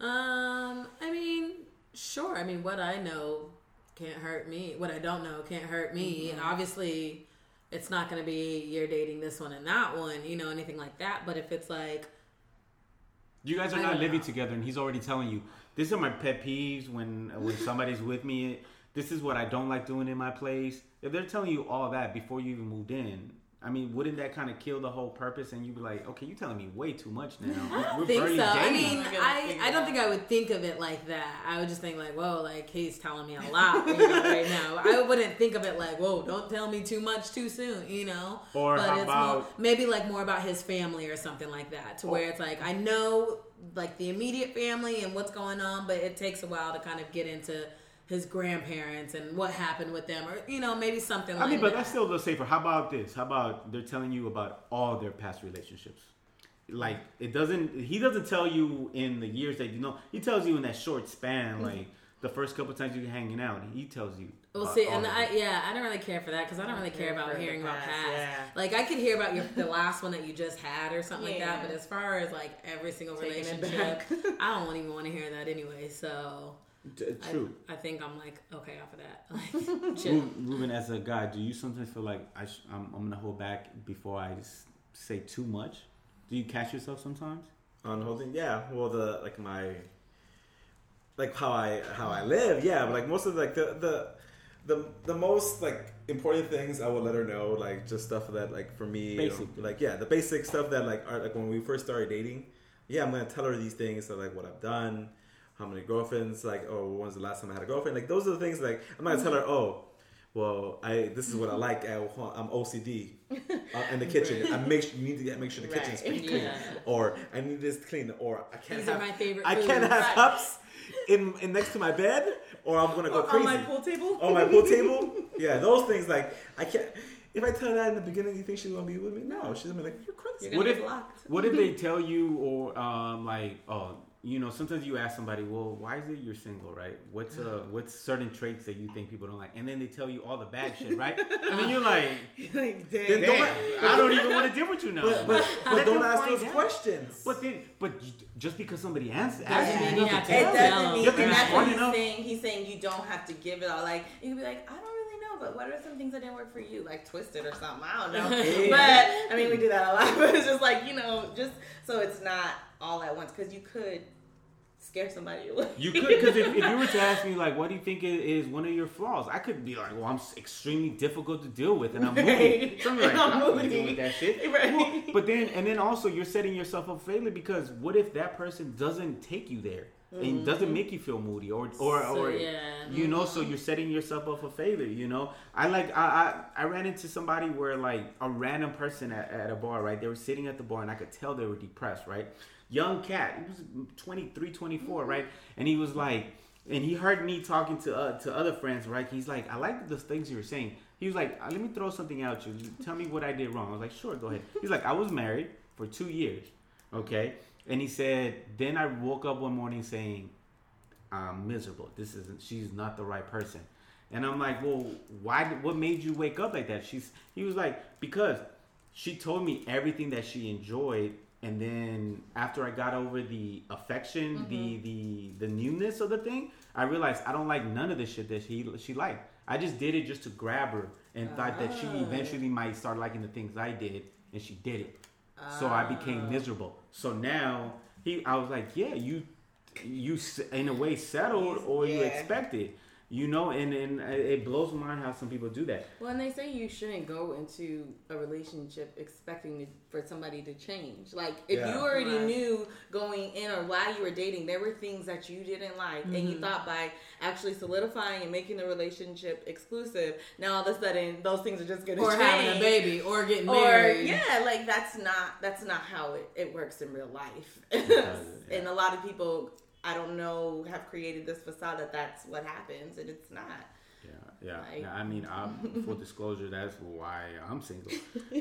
Um, I mean, sure. I mean, what I know can't hurt me. What I don't know can't hurt me. And obviously, it's not going to be you're dating this one and that one, you know, anything like that. But if it's like, You guys are I not living know. together, and he's already telling you these are my pet peeves when when somebody's with me. This is what I don't like doing in my place. If they're telling you all that before you even moved in, I mean, wouldn't that kind of kill the whole purpose? And you'd be like, okay, you're telling me way too much now. <laughs> I We're don't think barely so. I mean, I, I don't think I would think of it like that. I would just think like, whoa, like he's telling me a lot you know, right now. <laughs> I wouldn't think of it like, whoa, don't tell me too much too soon, you know. Or but how it's more, about- maybe like more about his family or something like that, to oh. where it's like I know like the immediate family and what's going on, but it takes a while to kind of get into his grandparents and what happened with them, or you know, maybe something like that. I like mean, but that. that's still a little safer. How about this? How about they're telling you about all their past relationships? Like it doesn't. He doesn't tell you in the years that you know. He tells you in that short span, mm-hmm. like the first couple times you're hanging out. He tells you. Well, about see, and I yeah, I don't really care for that because I don't really care care about for the hearing about past, past. yeah. Like I could hear about your the <laughs> last one that you just had or something like that, but as far as like every single Taking relationship, <laughs> I don't even want to hear that anyway. So D- uh, I- true. I, think I'm like okay off of that. <laughs> Like, <laughs> chill. Ru- Ruben, as a guy, do you sometimes feel like I sh- I'm, I'm gonna hold back before I s- say too much? Do you catch yourself sometimes? on holding yeah well the like my like how i how i live yeah but like most of like the the the, the most like important things I will let her know, like just stuff that like for me, you know, like yeah, the basic stuff that like are like when we first started dating. Yeah, I'm gonna tell her these things, so like what I've done, how many girlfriends, like oh, when's the last time I had a girlfriend? Like those are the things like I'm not gonna tell her oh, well I this is what I like. I, I'm OCD <laughs> uh, in the kitchen. I make sure, you need to get, make sure the kitchen's Right. clean, Yeah. or I need this clean, or I can't These have are my favorite. I can't foods. have cups in, in next to my bed, or I'm gonna go Or crazy on my pool table. on my pool table. <laughs> Yeah, those things like I can't. If I tell her that in the beginning, you think she's gonna be with me? No, she's gonna be like, "You're crazy." You're What if- get blocked. What if they <laughs> tell you, or um, like, oh, you know, sometimes you ask somebody, well, why is it you're single, right? What's uh, <sighs> what's certain traits that you think people don't like, and then they tell you all the bad shit, right? <laughs> and then you're like, <laughs> like, damn. don't <laughs> I don't even want to deal with you now. But but, but Let don't ask those out. questions. But then, but you- just because somebody answers, Doesn't asks mean you, you have to It tell tell doesn't mean, You have to and be that's what he's enough. saying. He's saying you don't have to give it all. Like you can be like, I don't really know, but what are some things that didn't work for you? Like twisted or something. I don't know. But I mean, we do that a lot. But it's just like you know, just so it's not all at once because you could scare somebody away. You could, because if, if you were to <laughs> ask me, like, what do you think is one of your flaws? I could be like, well, I'm extremely difficult to deal with, and I'm moody. Right. Something like, I'm moody. dealing with that shit. <laughs> Right. Well, but then, and then also, you're setting yourself up for failure because what if that person doesn't take you there and mm-hmm. doesn't make you feel moody, or or So, or yeah. you know, so mm-hmm. you're setting yourself up for failure. You know, I like I I, I ran into somebody where like a random person at, at a bar, right? They were sitting at the bar, and I could tell they were depressed, right? Young cat, he was 23, 24, right? And he was like, and he heard me talking to uh, to other friends, right? He's like, I like the things you were saying. He was like, uh, let me throw something out you. Tell me what I did wrong. I was like, sure, go ahead. He's like, I was married for two years, okay? And he said, then I woke up one morning saying, I'm miserable. This isn't. She's not the right person. And I'm like, well, why? What made you wake up like that? She's. He was like, because she told me everything that she enjoyed, and then after I got over the affection, the mm-hmm. the the newness of the thing, I realized I don't like none of the shit that she she liked. I just did it just to grab her, and thought that she ah. eventually might start liking the things I did, and she did it. So I became ah. miserable. So now he, I was like, yeah, you, you in a way settled or you expected, you know, and and it blows my mind how some people do that. Well, and they say you shouldn't go into a relationship expecting for somebody to change. Like, if Yeah. you already Right. knew going in or while you were dating, there were things that you didn't like, and you mm-hmm. thought by actually solidifying and making the relationship exclusive, now all of a sudden those things are just going to or change. having a baby or getting Or married. yeah, like that's not that's not how it, it works in real life. doesn't, <laughs> yeah. And a lot of people I don't know have created this facade that that's what happens, and it's not. Yeah, yeah. Like- yeah I mean, I'm, <laughs> full disclosure, that's why I'm single.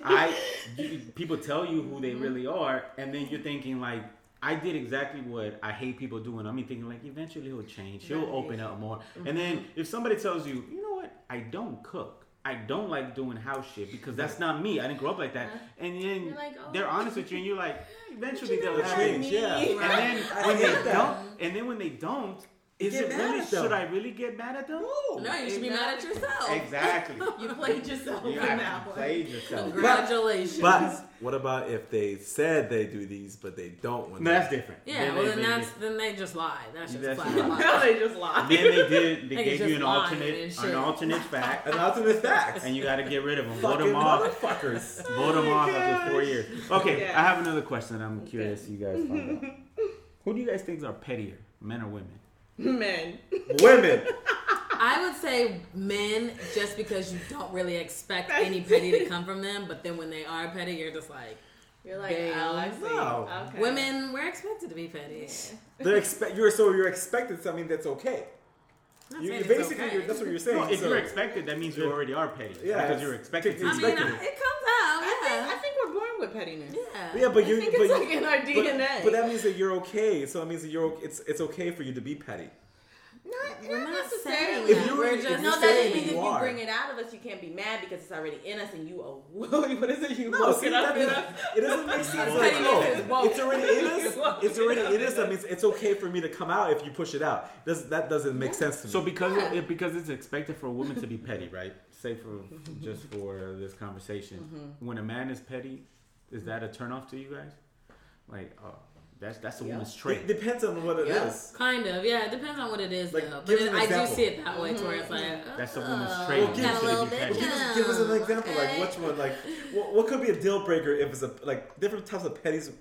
I you- people tell you who they mm-hmm. really are, and then you're thinking like. I did exactly what I hate people doing. I mean, thinking like eventually he'll change, he'll Right. open up more. And mm-hmm. then if somebody tells you, you know what, I don't cook, I don't like doing house shit because that's not me. I didn't grow up like that. Uh-huh. And then You're like, oh. they're honest with you, and you're like, <laughs> eventually You they'll change. me. Yeah. And then when they that. don't, and then when they don't, Is Get it really? Should I really get mad at them? No. No, you should be mad at yourself. Exactly. <laughs> You played yourself you in have that one. played yourself. Congratulations. But what about if they said they do these, but they don't? When No, they- that's different. yeah, well they- then they- that's then they just lie. That's just That's flat just- <laughs> lie. Now they just lie. <laughs> Then they did. They Niggas gave you an alternate, an alternate <laughs> fact, An alternate fact. and you got to get rid of them. Vote them off. motherfuckers. Vote them oh off after four years. Okay, Yeah. I have another question. I'm curious. You guys find out. Who do you guys think are pettier, men or women? Men. Women. I would say men, just because you don't really expect <laughs> any petty to come from them, but then when they are petty, you're just like, You're like, oh, Damn. oh, I see. No. Okay. women, we're expected to be petty. They're <laughs> expect. You're so you're expected something that's okay. You, you basically, okay. you're, that's what you're saying. No, if so- you're expected, that means you already are petty. Yeah, because you're expected to. I be mean, I, it comes out. I think, I think we're born with pettiness. yeah. yeah, but I you, think but, it's you- like in our DNA. But, that means that you're okay. So that means that you're. o- It's it's okay for you to be petty. Not, We're not not necessarily. If you were- We're just no, that doesn't mean if you bring it out of us, you can't be mad because it's already in us, and you oh, what is it? You No, woke see, it up that in doesn't, it doesn't make <laughs> sense. Pettiness Like, no, is it's already in <laughs> us. It's already in us. That means it's okay for me to come out if you push it out. Does that doesn't make sense to me? So because Yeah. it, because it's expected for a woman to be petty, right? Say for <laughs> just for this conversation, Mm-hmm. when a man is petty, is that a turnoff to you guys? Like, oh, that's that's a Yeah. woman's it depends on what it is. Yeah. Kind of, yeah. It depends on what it is, Like, though. But give us it, an I do see it that way, to where it's like, That's a woman's oh, trait. Well, give- a little bit. Well, give, us, give us an example. okay? Like which one? Like what, what could be a deal breaker if it's a like different types of petties?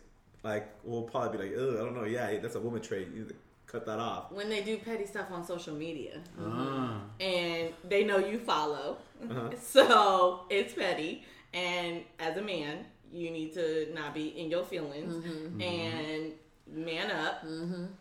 Like we'll probably be like, Ugh, I don't know. Yeah, that's a woman trait. You need to cut that off. When they do petty stuff on social media, Ah. and they know you follow, Uh-huh. <laughs> so it's petty. And as a man, you need to not be in your feelings Mm-hmm. and man up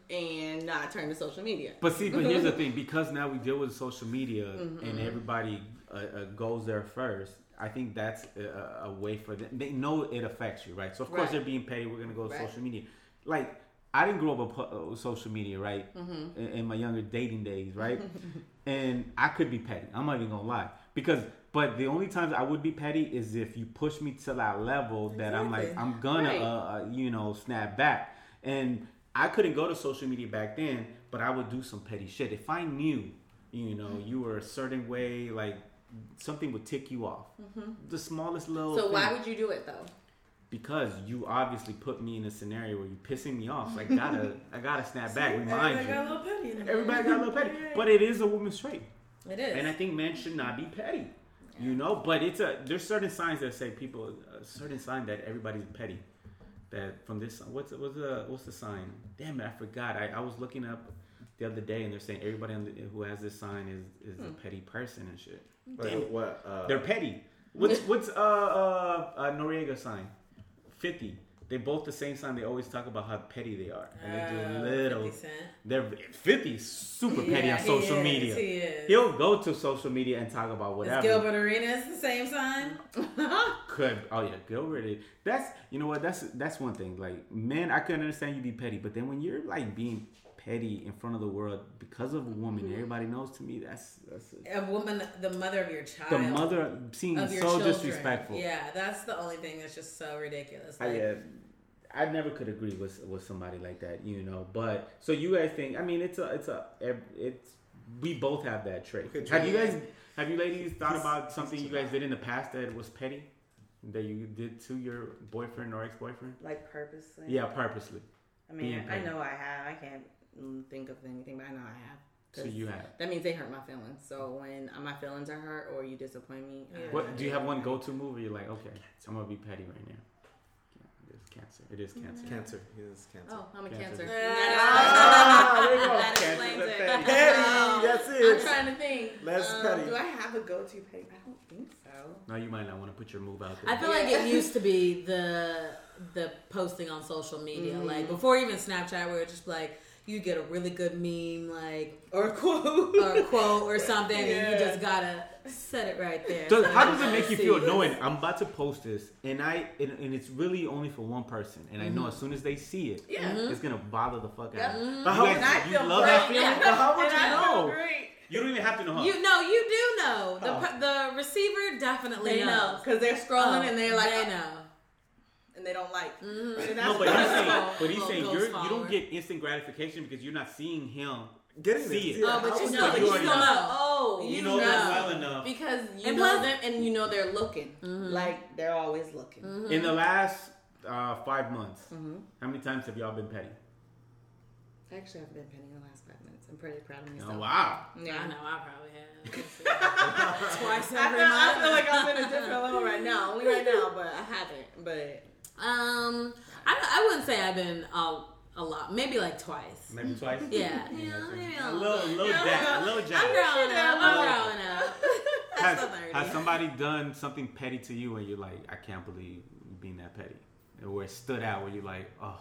and not turn to social media. But see, but here's the <laughs> thing: because now we deal with social media Mm-hmm. and everybody uh, uh, goes there first. I think that's a, a way for them. They know it affects you, right? So of course Right. they're being petty. We're gonna go to Right. social media. Like I didn't grow up with uh, with social media, right? Mm-hmm. In, in my younger dating days, right? <laughs> and I could be petty. I'm not even gonna lie because. But the only times I would be petty is if you push me to that level that I'm like I'm gonna Right. uh, uh, you know snap back. And I couldn't go to social media back then, but I would do some petty shit. If I knew, you know, you were a certain way, like something would tick you off. The smallest little. Mm-hmm. So why would you do it though? Because you obviously put me in a scenario where you're pissing me off. Like <laughs> gotta, I gotta snap back. Remind you. Got a little petty. in. Everybody got a little petty, <laughs> but it is a woman's trait, It is. and I think men should not be petty. You know, but it's a there's certain signs that say people a certain sign that everybody's petty. That from this what's what's the what's the sign? Damn it, I forgot. I, I was looking up the other day and they're saying everybody on the, who has this sign is is a petty person and shit. Damn Like, it. what? Uh, They're petty. What's what's uh uh, uh Noriega sign? Fifty. They both the same sign. They always talk about how petty they are, and they do Oh, little. 50 Cent. They're fifty super petty Yeah, on he social is, media. He is. He'll go to social media and talk about whatever. Is. Gilbert Arenas the same sign? <laughs> Could oh yeah, Gilbert. That's you know what that's that's one thing. Like men, I can understand you be petty, but then when you're like being petty in front of the world because of a woman, Mm-hmm. everybody knows to me that's that's A woman, the mother of your child. the mother seems so children. disrespectful. Yeah, that's the only thing that's just so ridiculous. I, Like, uh, I never could agree with with somebody like that, you know. But so you guys think? I mean, it's a it's a it's we both have that trait. Okay, have you guys have you ladies thought He's- about something you guys did in the past that was petty that you did to your boyfriend or ex boyfriend? Like purposely? Yeah, purposely. I mean, I know I have. I can't think of anything, but I know I have. So 'Cause you have. That means they hurt my feelings. So when my feelings are hurt or you disappoint me, I- What do you have one go to movie? You're like, okay, I'm gonna be petty right now. Yeah, It is cancer. It is cancer. Cancer. He is cancer. Oh, I'm a Cancer. cancer. Ah, there you go. That explains it. petty. Petty. Oh, That's I'm it. trying to think. Less Um, petty. Do I have a go-to petty? I don't think so. No, you might not want to put your move out there. I feel like it used to be the the posting on social media. Mm-hmm. Like before even Snapchat, where it's just like you get a really good meme, like Or a quote. or a quote or something, and you just gotta set it right there. Does, so how does it make you feel knowing I'm about to post this and I and, and it's really only for one person and I know mm-hmm. as soon as they see it, Yeah. Mm-hmm. it's gonna bother the fuck out Yeah. of me. But You how guys- would I you feel love great. that feeling? Yeah. But how would And you I feel know? great. You don't even have to know. Huh? You know, you do know. The Oh. the receiver definitely They know knows. because they're scrolling Oh, and they're like, they know. And they don't like. Mhm. And no, but he's saying, but he's saying you're, you don't get instant gratification because you're not seeing him getting See this. it. Oh, but you know, it? you you know. know. Oh, You You know know. them well enough. because you And know plus- them and you know they're looking Mhm. like they're always looking. Mhm. In the last uh, five months, Mm-hmm. how many times have y'all been petty? Actually, I've been petty in the last five minutes. I'm pretty proud of myself. Oh wow! Yeah. I know, I probably have. <laughs> Twice I every feel, I month. feel like I'm in a different level right now. Only right now, but I haven't. But Um, I, I wouldn't say I've been a, a lot. Maybe like twice. Maybe twice. Yeah, yeah, maybe A a little, little Yeah. jack, a little I'm jack. growing up. I'm growing up. <laughs> Has, That's the 30. has somebody done something petty to you and you're like, I can't believe being that petty? Where it stood out, where you're like, oh,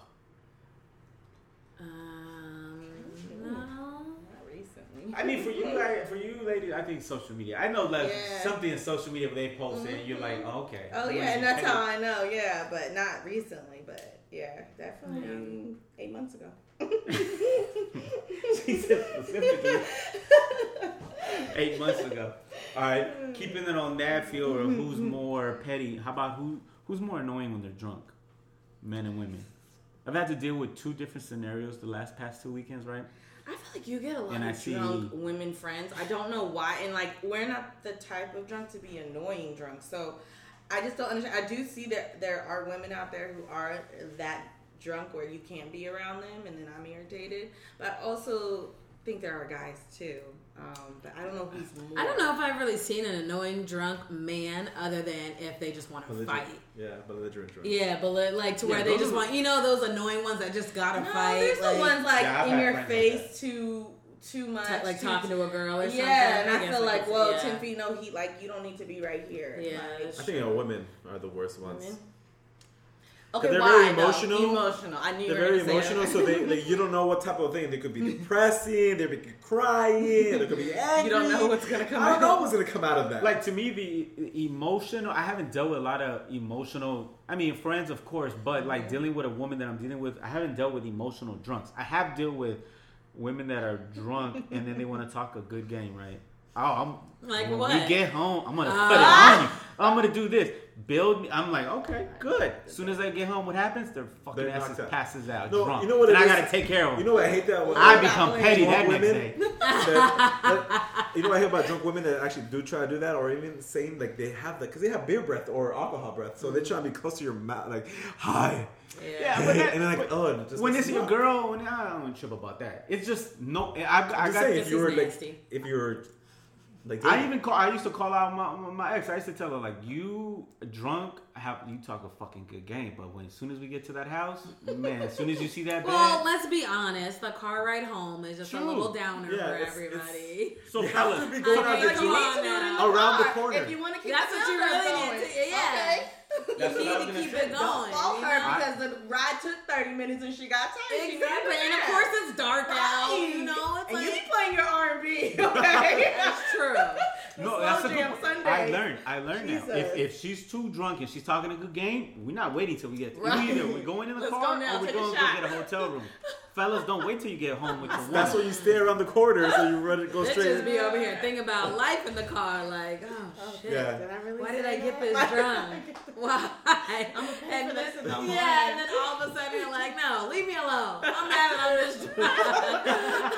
Um, no. I mean, for you <laughs> guys, for you ladies, I think social media. I know like Yeah. something in social media where they post it, and you're like, oh, okay. Oh yeah, and that's how I know. Yeah, but not recently. But yeah, definitely eight months ago. <laughs> she said specifically <laughs> eight months ago. All right, keeping it on that field of mm-hmm. who's more petty. How about who who's more annoying when they're drunk, men and women? I've had to deal with two different scenarios the last past two weekends, right? I feel like you get a lot And I of see- drunk women friends. I don't know why, and like we're not the type of drunk to be annoying drunk. So I just don't understand. I do see that there are women out there who are that drunk where you can't be around them, and then I'm irritated. But I also think there are guys too. Um, but I don't know who's more. I don't know if I've really seen an annoying drunk man other than if they just want to Belligerent. fight. Yeah, belligerent drunk. Yeah, but like to where Yeah, they just want, you know, those annoying ones that just gotta No, fight. there's like, the ones like Yeah, in your friends like face too too much, t- like too- talking to a girl or something. Yeah, and I guess feel like, could- well, yeah. ten feet no heat. Like you don't need to be right here. Yeah, Like, I think you know, women are the worst ones. Women? Okay, they're why very though? emotional. Emotional. I knew They're you were very gonna say emotional, that. so they like, you don't know what type of thing. They could be <laughs> depressing. They could be crying. They could be angry. <laughs> you don't know what's gonna come I don't know out. what's gonna come out of that. Like to me, the emotional. I haven't dealt with a lot of emotional. I mean, friends, of course, but Mm-hmm. like dealing with a woman that I'm dealing with, I haven't dealt with emotional drunks. I have dealt with women that are drunk and then they want to talk a good game, right? Oh, I'm Like when what? we get home, I'm gonna Ah. put it on you. I'm gonna do this. Build me. I'm like, okay, good. As soon as I get home, what happens? Their fucking They're asses out. passes out No, drunk. you know what and it I is? gotta take care of them. <laughs> you know what I hate that. I Drunk become petty that next women. day. that, that- you know what I hear about drunk women that actually do try to do that, or even saying like they have that because they have beer breath or alcohol breath, so they try to be close to your mouth, like hi, Yeah, but that- <laughs> and then like but- oh, just when it's you your up. girl, when I don't trip about that. It's just no. I, I I'm got. just saying, if you is were like, if you were like, I even call. I used to call out my, my ex. I used to tell her like, "You drunk? Have you talk a fucking good game? But when as soon as we get to that house, man, as soon as you see that <laughs> bed, Well, let's be honest. The car ride home is just True. a little downer Yeah, for it's- everybody. so <laughs> you have fellas, be going I out mean, the come door. on now. Around the corner. If you want to keep That's what you really going. need to. Yeah. Okay. That's you what I was need to gonna keep say. it Don't going. fault her know? because the ride took 30 minutes and she got tired. Exactly, and of course it's dark out. Right. You know, it's and you like be playing your R&B, <laughs> okay? that's true. no, Slow that's a good. Sunday. I learned. I learned now. If if she's too drunk and she's talking a good game, we're not waiting till we get. Right. Either we're going in the Let's car go now, or we're going to go get a hotel room. <laughs> Fellas, don't wait till you get home with your woman. That's when you stay around the corner, so you run it, go Let's straight. just be over here thinking about life in the car, like, oh shit. Yeah. Did I really Why did I get that? this Why did I drunk? get Why? I'm gonna and for then, this in the yeah, and then all of a sudden you're like, no, leave me alone. I'm mad that I'm this <laughs> drunk.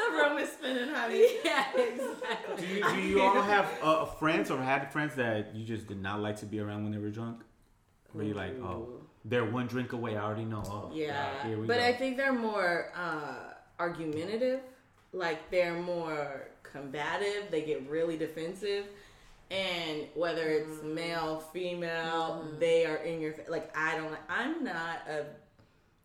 the room is spinning, honey. yeah, exactly. Do you, do you all have uh, friends or had friends that you just did not like to be around when they were drunk? Where you're like, oh, they're one drink away. I already know. Oh, Yeah, God, here we but go. I think they're more uh, argumentative. Like they're more combative. They get really defensive, and whether it's male, female, Mhm. they are in your like. I don't. I'm not a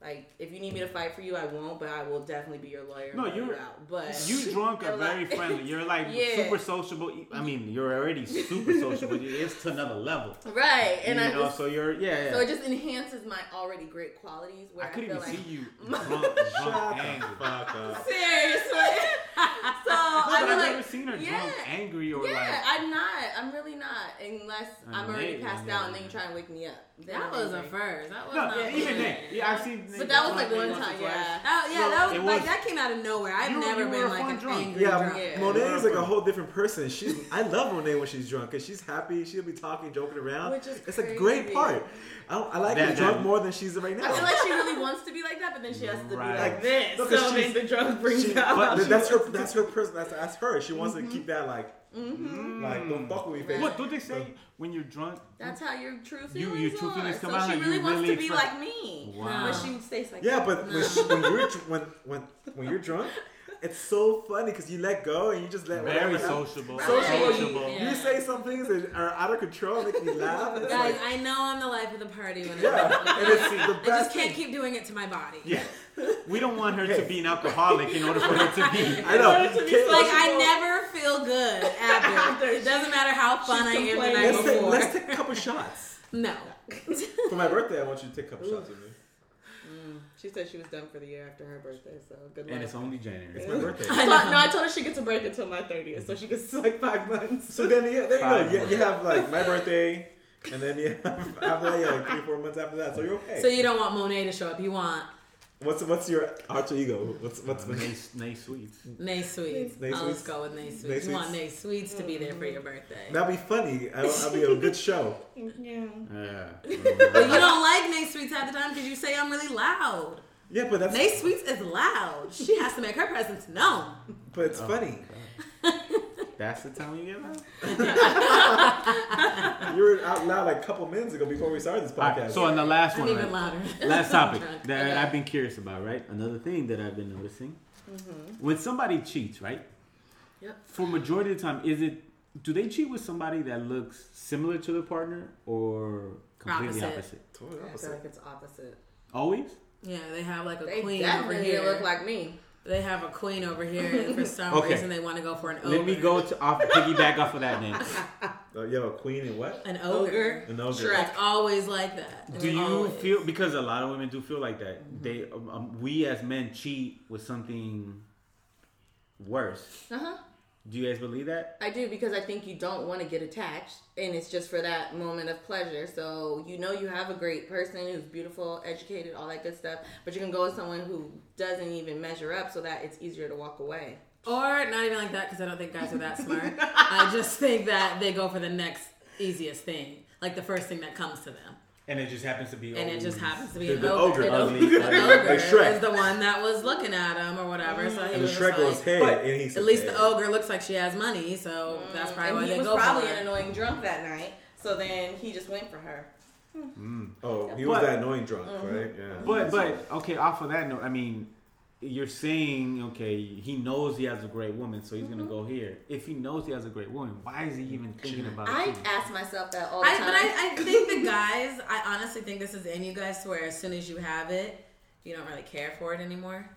like. If you need me to fight for you, I won't. But I will definitely be your lawyer. No, you're- out. But You drunk are You're <laughs> like- very friendly. You're like <laughs> Yeah. super sociable. I mean, you're already super sociable. It's to another level. <laughs> right, and you I know, just, so you're yeah. yeah. so it just enhances my already great qualities. Where I I, couldn't feel even like see you My- drunk, Shut drunk, angry. fuck up. seriously. so No, I but feel I've like never seen her yeah. drunk, angry, or yeah, like. I'm not. I'm really not. Unless I I'm already passed out and then you try and wake me up. Then That I'm was a first. That was No, not yeah, even good. then, yeah, I've seen. But that was like one time, yeah. Oh yeah, So, that it was, like that came out of nowhere. I've You- never you been like an drunk. angry Yeah, drunk. Yeah. Monet is like a whole different person. She's I love Monet when she's drunk because she's happy. She'll be talking, joking around. Which is it's a great part. I, I like her drunk more than she's right now. I feel like she really wants to be like that, but then she has to Right. be like this. No, 'cause so she's- then the drunk brings She- out. but how th- she that's her. That's her person. That's, that's her. She wants to keep that like, mm-hmm. like don't fuck with me face. What do they say when you're drunk? That's how your true You- feelings your true are. feelings come so out, she like, really you wants really to be express- like me, Wow. but she <laughs> stays like Yeah, that. but when, she, when you're dr- when when when you're drunk, <laughs> it's so funny because you let go and you just let Very whatever sociable. Right. Sociable. Sociable. You, you say some things that are out of control, make me laugh. and It's Guys, like, I know I'm the life of the party when yeah, I'm and it's the I best just can't thing. keep doing it to my body. Yeah. <laughs> We don't want her to be an alcoholic in order for her to be. I know. wanted to be Like I never feel good after. it doesn't matter how fun I am the night Let's take, before. let's take a couple shots. no. For my birthday, I want you to take a couple shots with me. She said she was done for the year after her birthday, so good luck. And it's only January. It's my birthday. <laughs> I thought- no, I told her she gets a break until my 30th, so she gets like five months. So then, yeah, there you Five go. You, you have like my birthday, and then you have after that, you have like three, four months after that. So you're okay. So you don't want Monet to show up. You want what's what's your alter ego? What's what's uh, the Nay, nay sweets. Nay Sweets. Nay I'll just go with Nay Sweets. Nay You want Sweets. Nay Sweets to be there for your birthday. That'd be funny. I'll, I'll be a good show. Yeah. Yeah. But you don't like Nay Sweets half the time because you say I'm really loud. Yeah, but that's Nay Sweets is loud. She has to make her presence known. but it's oh, funny. <laughs> That's the time you get out. <laughs> You were out loud like a couple minutes ago before we started this All right, podcast. so on the last I'm one, even right? louder. last <laughs> topic Drunk. that Okay. I've been curious about, right? Another thing that I've been noticing Mm-hmm. when somebody cheats, right? Yep. For majority of the time, is it do they cheat with somebody that looks similar to their partner or completely Opposite. opposite? Totally I feel opposite. like it's opposite. Always. Yeah, they have like a They queen over definitely here. look like me. They have a queen over here, and <laughs> for some Okay. reason they want to go for an ogre. Let me go to off piggyback off of that name. <laughs> Uh, you have a queen and what? An ogre. An ogre. Shrek. It's always like that. Do you Always. feel because a lot of women do feel like that? Mm-hmm. They um, um, we as men cheat with something worse. Uh huh. Do you guys believe that? I do because I think you don't want to get attached, and it's just for that moment of pleasure. So you know you have a great person who's beautiful, educated, all that good stuff, but you can go with someone who doesn't even measure up, so that it's easier to walk away. Or not even like that because I don't think guys are that smart. I just think that they go for the next easiest thing, like the first thing that comes to them, And it just happens to be. and it just happens to be The- an the ogre. ogre. ugly. The ogre Like Shrek. is the one that was looking at him or whatever. So he And was Shrek just goes, like, hey, But and he says, at least hey. the ogre looks like she has money, so mm. that's probably why they go. and he they was go probably for an annoying drunk that night, so then he just went for her. Mm. Oh, he was But- that annoying drunk, mm-hmm. right? Yeah. But but okay, off of that note, I mean, you're saying okay, he knows he has a great woman, so he's gonna Mm-hmm. go here. If he knows he has a great woman, why is he even thinking about I it? I ask myself that all the I, time. but I, I think the guys, I honestly think this is in you guys where as soon as you have it, you don't really care for it anymore.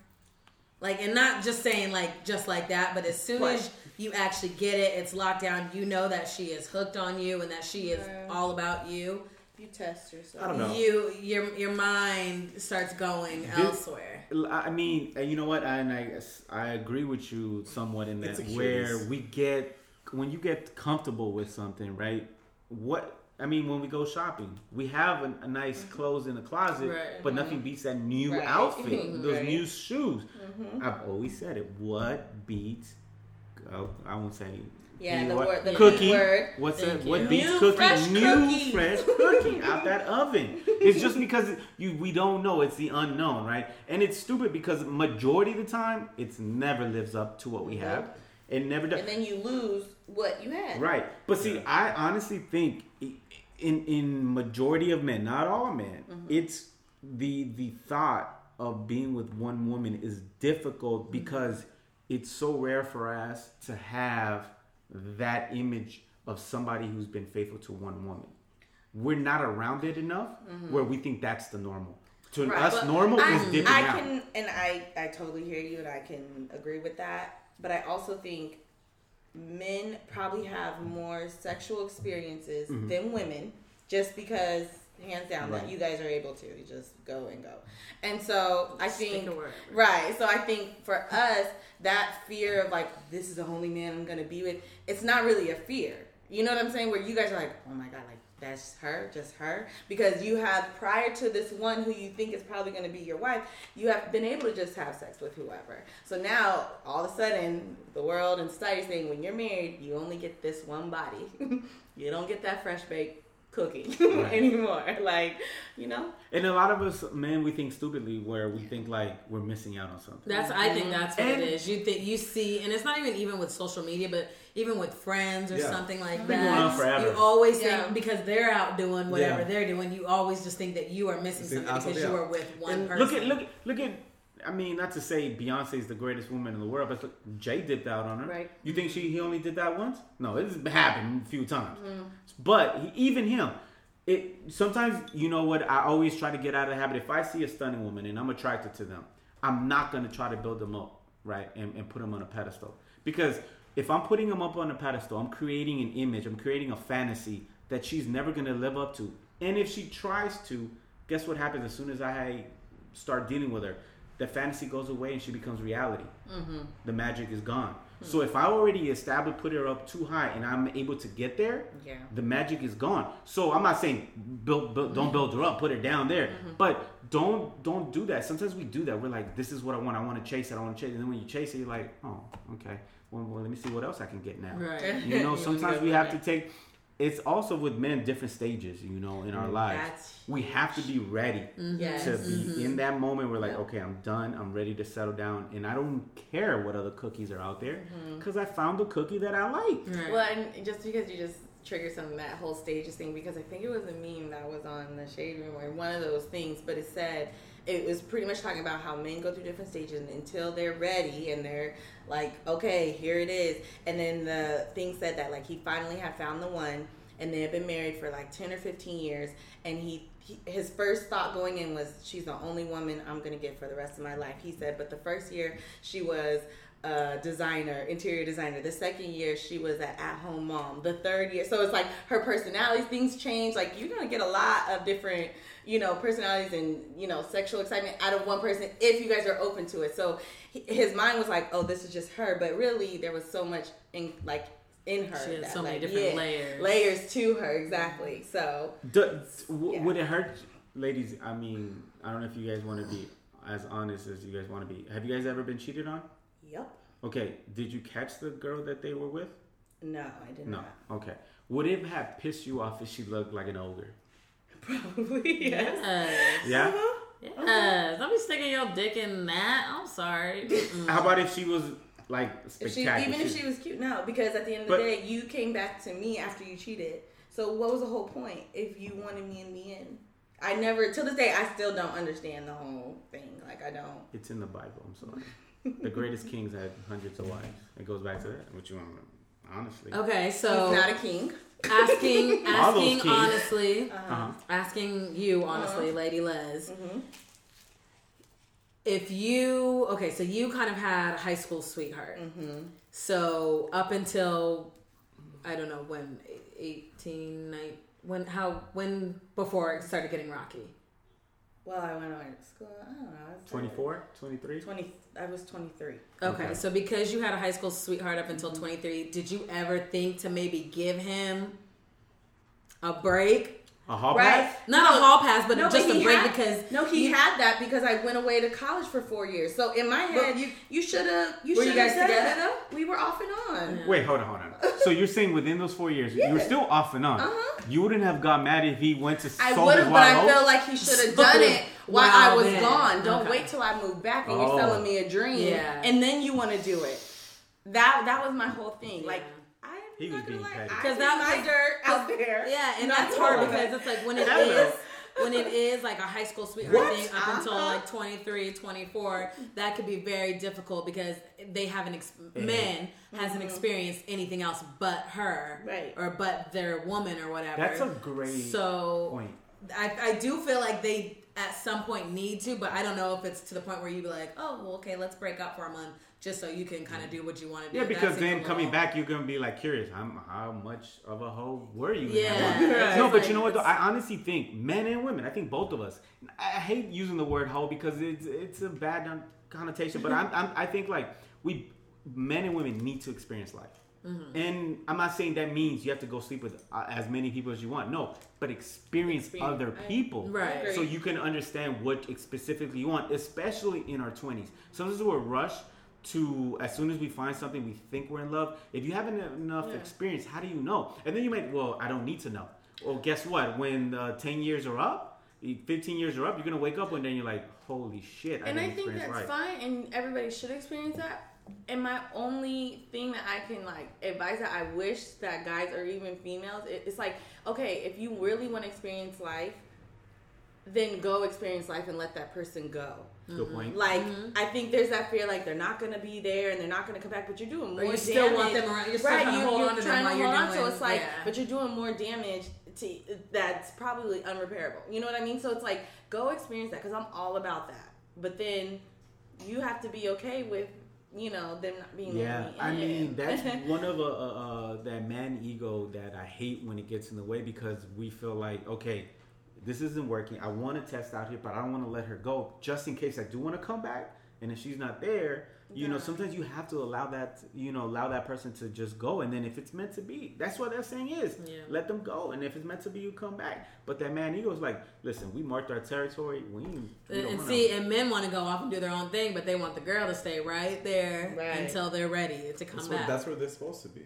Like, and not just saying like just like that, but as soon What? as you actually get it, it's locked down. You know that she is hooked on you and that she is Yeah. all about you. You test yourself. I don't know. You, your your mind starts going elsewhere. I mean, and you know what? And I I agree with you somewhat in that where we get when you get comfortable with something, right? What I mean, when we go shopping, we have a, a nice mm-hmm. clothes in the closet, Right. but nothing mm-hmm. beats that new Right. outfit, <laughs> those Right. new shoes. Mm-hmm. I've always said it. What beats? Oh, I won't say. Yeah, the know word- the cookie. big word. What's Thank that? What beats New cookie? fresh new cookie. fresh <laughs> cookie out that oven. It's just because you we don't know. It's the unknown, right? And it's stupid because majority of the time, it's never lives up to what we have. It never does. And then you lose what you had. Right. But see, I honestly think in in majority of men, not all men, mm-hmm. it's the the thought of being with one woman is difficult mm-hmm. because it's so rare for us to have that image of somebody who's been faithful to one woman. We're not around it enough where we think that's the normal. To Right, us, but normal I, is dipping I out. can, and I, I totally hear you, and I can agree with that. But I also think men probably have more sexual experiences Mm-hmm. than women, just because hands down that you guys are able to you just go and go. And so I think right. So I think for us that fear of like this is the only man I'm gonna be with, it's not really a fear. You know what I'm saying? Where you guys are like, oh my god, like that's her, just her, because you have prior to this one who you think is probably going to be your wife, you have been able to just have sex with whoever. So now all of a sudden, the world and society saying when you're married, you only get this one body. <laughs> you don't get that fresh baked cookie <laughs> Right. anymore. Like, you know, And a lot of us men, we think stupidly where we think like we're missing out on something. That's I think that's what And- it is. You think you see, and it's not even even with social media, but even with friends or Yeah. something like that. going on forever. You always think because they're out doing whatever Yeah. they're doing, you always just think that you are missing something because you are with one And person. look at look at look at. I mean, not to say Beyonce is the greatest woman in the world, but look, Jay dipped out on her. Right. You think she he only did that once? No, it's happened a few times. Mm-hmm. But he, even him, it sometimes you know what I always try to get out of the habit. If I see a stunning woman and I'm attracted to them, I'm not gonna try to build them up, right, and, and put them on a pedestal because if I'm putting them up on a pedestal, I'm creating an image, I'm creating a fantasy that she's never gonna live up to. And if she tries to, guess what happens as soon as I start dealing with her? The fantasy goes away and she becomes reality. The magic is gone. So if I already established, put her up too high, and I'm able to get there, Yeah. the magic is gone. So I'm not saying build, build don't <laughs> build her up, put her down there, but don't don't do that. Sometimes we do that. We're like, this is what I want. I want to chase it. I want to chase it. And then when you chase it, you're like, oh, okay. Well, well let me see what else I can get now. right. You know, <laughs> sometimes we have to take. It's also with men different stages, you know, in our mm. lives. That's We have to be ready mm-hmm. Yes. to be mm-hmm. in that moment. We're like, Yep. okay, I'm done. I'm ready to settle down, and I don't care what other cookies are out there Mm-hmm. because I found the cookie that I like. Right. Well, and just because you just triggered some of that whole stages thing, because I think it was a meme that was on the shade room or one of those things, but it said it was pretty much talking about how men go through different stages until they're ready and they're like, okay, here it is. And then the thing said that like he finally had found the one and they had been married for like 10 or 15 years and he, he his first thought going in was she's the only woman i'm to get for the rest of my life he said but the first year she was a designer interior designer the second year she was an at-home mom the third year so it's like her personality things change like you're going to get a lot of different you know personalities and you know sexual excitement out of one person if you guys are open to it so he- his mind was like oh this is just her but really there was so much in like in her She had that, so many like, different yeah, layers. layers to her exactly so Do, w- Yeah. Would it hurt, ladies? I mean, I don't know if you guys want to be as honest as you guys want to be. Have you guys ever been cheated on? Yep Okay, did you catch the girl that they were with? no i did not. No. not Okay. Would it have pissed you off if she looked like an ogre? <laughs> probably yes. Yes. Yeah. Uh-huh. Yes. Don't be sticking your dick in that. I'm sorry. <laughs> How about if she was like If she, spectacular? even if she was cute, no, because at the end of But- the day, you came back to me after you cheated. So what was the whole point if you wanted me in the end? I never, till this day, I still don't understand the whole thing. Like I don't. It's in the Bible. I'm sorry. <laughs> the greatest kings had hundreds of wives. It goes back to that. What you want? Honestly. Okay, He's so not a king. asking, <laughs> asking honestly, Uh-huh. asking you honestly, Lady Les, hmm if you okay, so you kind of had a high school sweetheart. hmm So up until I don't know when 18, 19, when how when before it started getting rocky. Well, I went away to school. I don't know. I was 24, 23? Twenty. I was twenty three. Okay, Okay. so because you had a high school sweetheart up until mm-hmm. 23, did you ever think to maybe give him a break? A hall Right. pass? Not a hall pass, but No, just but a break had- because No, he you- had that because I went away to college for four years. So in my head, you- you you should have. You Were you should have guys said together, that. We were off and on. Yeah. Wait, hold on, hold on. So you're saying within those four years, you were still off and on. Uh-huh. You wouldn't have got mad if he went to I would have, but I feel like he should have done it while I was man. gone. Don't Okay. wait till I move back and Oh. you're selling me a dream, Yeah. and then you want to do it. That that was my whole thing. Like Yeah. I, He was being petty. Because did that my was- dirt <laughs> out there. Yeah, and Not that's hard lie. because it's like when it Hello. when it is like a high school sweetheart What? thing up until Uh-huh. like 23, 24, that could be very difficult because they haven't ex- men hasn't experienced anything else but her Mm-hmm. Right. or but their woman or whatever. That's a great so point. I, I do feel like they at some point need to, but I don't know if it's to the point where you'd be like, oh, well, okay, let's break up for a month just so you can kind of do what you want to do. Yeah, because then coming back, you're gonna be like curious. I'm, how much of a hoe were you? Yeah, right. No, but Like, you know what? Though? I honestly think men and women. I think both of us. I hate using the word hoe because it's it's a bad connotation. But I'm, I'm I think like we men and women need to experience life. Mm-hmm. And I'm not saying that means you have to go sleep with uh, as many people as you want. No, but experience, Experience. other people. Right. So you can understand what specifically you want, especially in our 20s. Sometimes we're rushed to, as soon as we find something, we think we're in love. If you haven't enough Yeah. experience, how do you know? And then you might, well, I don't need to know. Well, guess what? When uh, 10 years are up, 15 years are up, you're going to wake up one day and you're like, holy shit, I and I think that's life. fine, and everybody should experience that. And my only thing that I can like advise that I wish that guys or even females, it's like okay, if you really want to experience life, then go experience life and let that person go. Good point. Like I think there's that fear, like they're not gonna be there and they're not gonna come back, but you're doing more Or you damage. want them around. You're still right, trying you, to hold you're on to them trying while to you're hold on. doing. So it's like, yeah. but you're doing more damage to that's probably unrepairable. You know what I mean? So it's like go experience that because I'm all about that. But then you have to be okay with you know them not being there. Yeah, there. I mean that's <laughs> one of uh, uh, uh, that man ego that I hate when it gets in the way because we feel like okay, this isn't working. I want to test out here, but I don't want to let her go just in case I do want to come back. And if she's not there, you know, sometimes you have to allow that, you know, allow that person to just go. And then if it's meant to be, that's what that saying is. Yeah. Let them go. And if it's meant to be, you come back. But that man ego is like, listen, we marked our territory. We, we And, wanna- see, and men want to go off and do their own thing, but they want the girl to stay right there Right. until they're ready to come That's where, back. that's where they're supposed to be.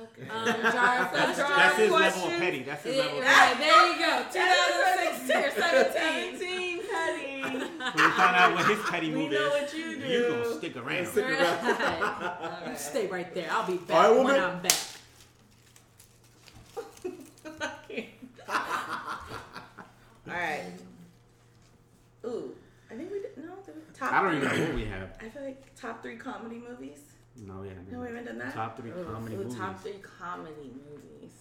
Okay. um, jar, <laughs> That's jar that's his level of petty. That's his Yeah, level. Of right, there you go. <laughs> 2016 or 17. 17, Petty. When <laughs> we find out what his petty We know is, what you do. you're gonna stick around. Stick around. Right. Stay right there. I'll be back All right, when woman. I'm back. All right. Ooh, I think we did. No, the top. I don't even know what we have. I feel like top three comedy movies. No, we haven't. No, we haven't done that. Top three Ooh, comedy ooh, movies. Top three comedy movies.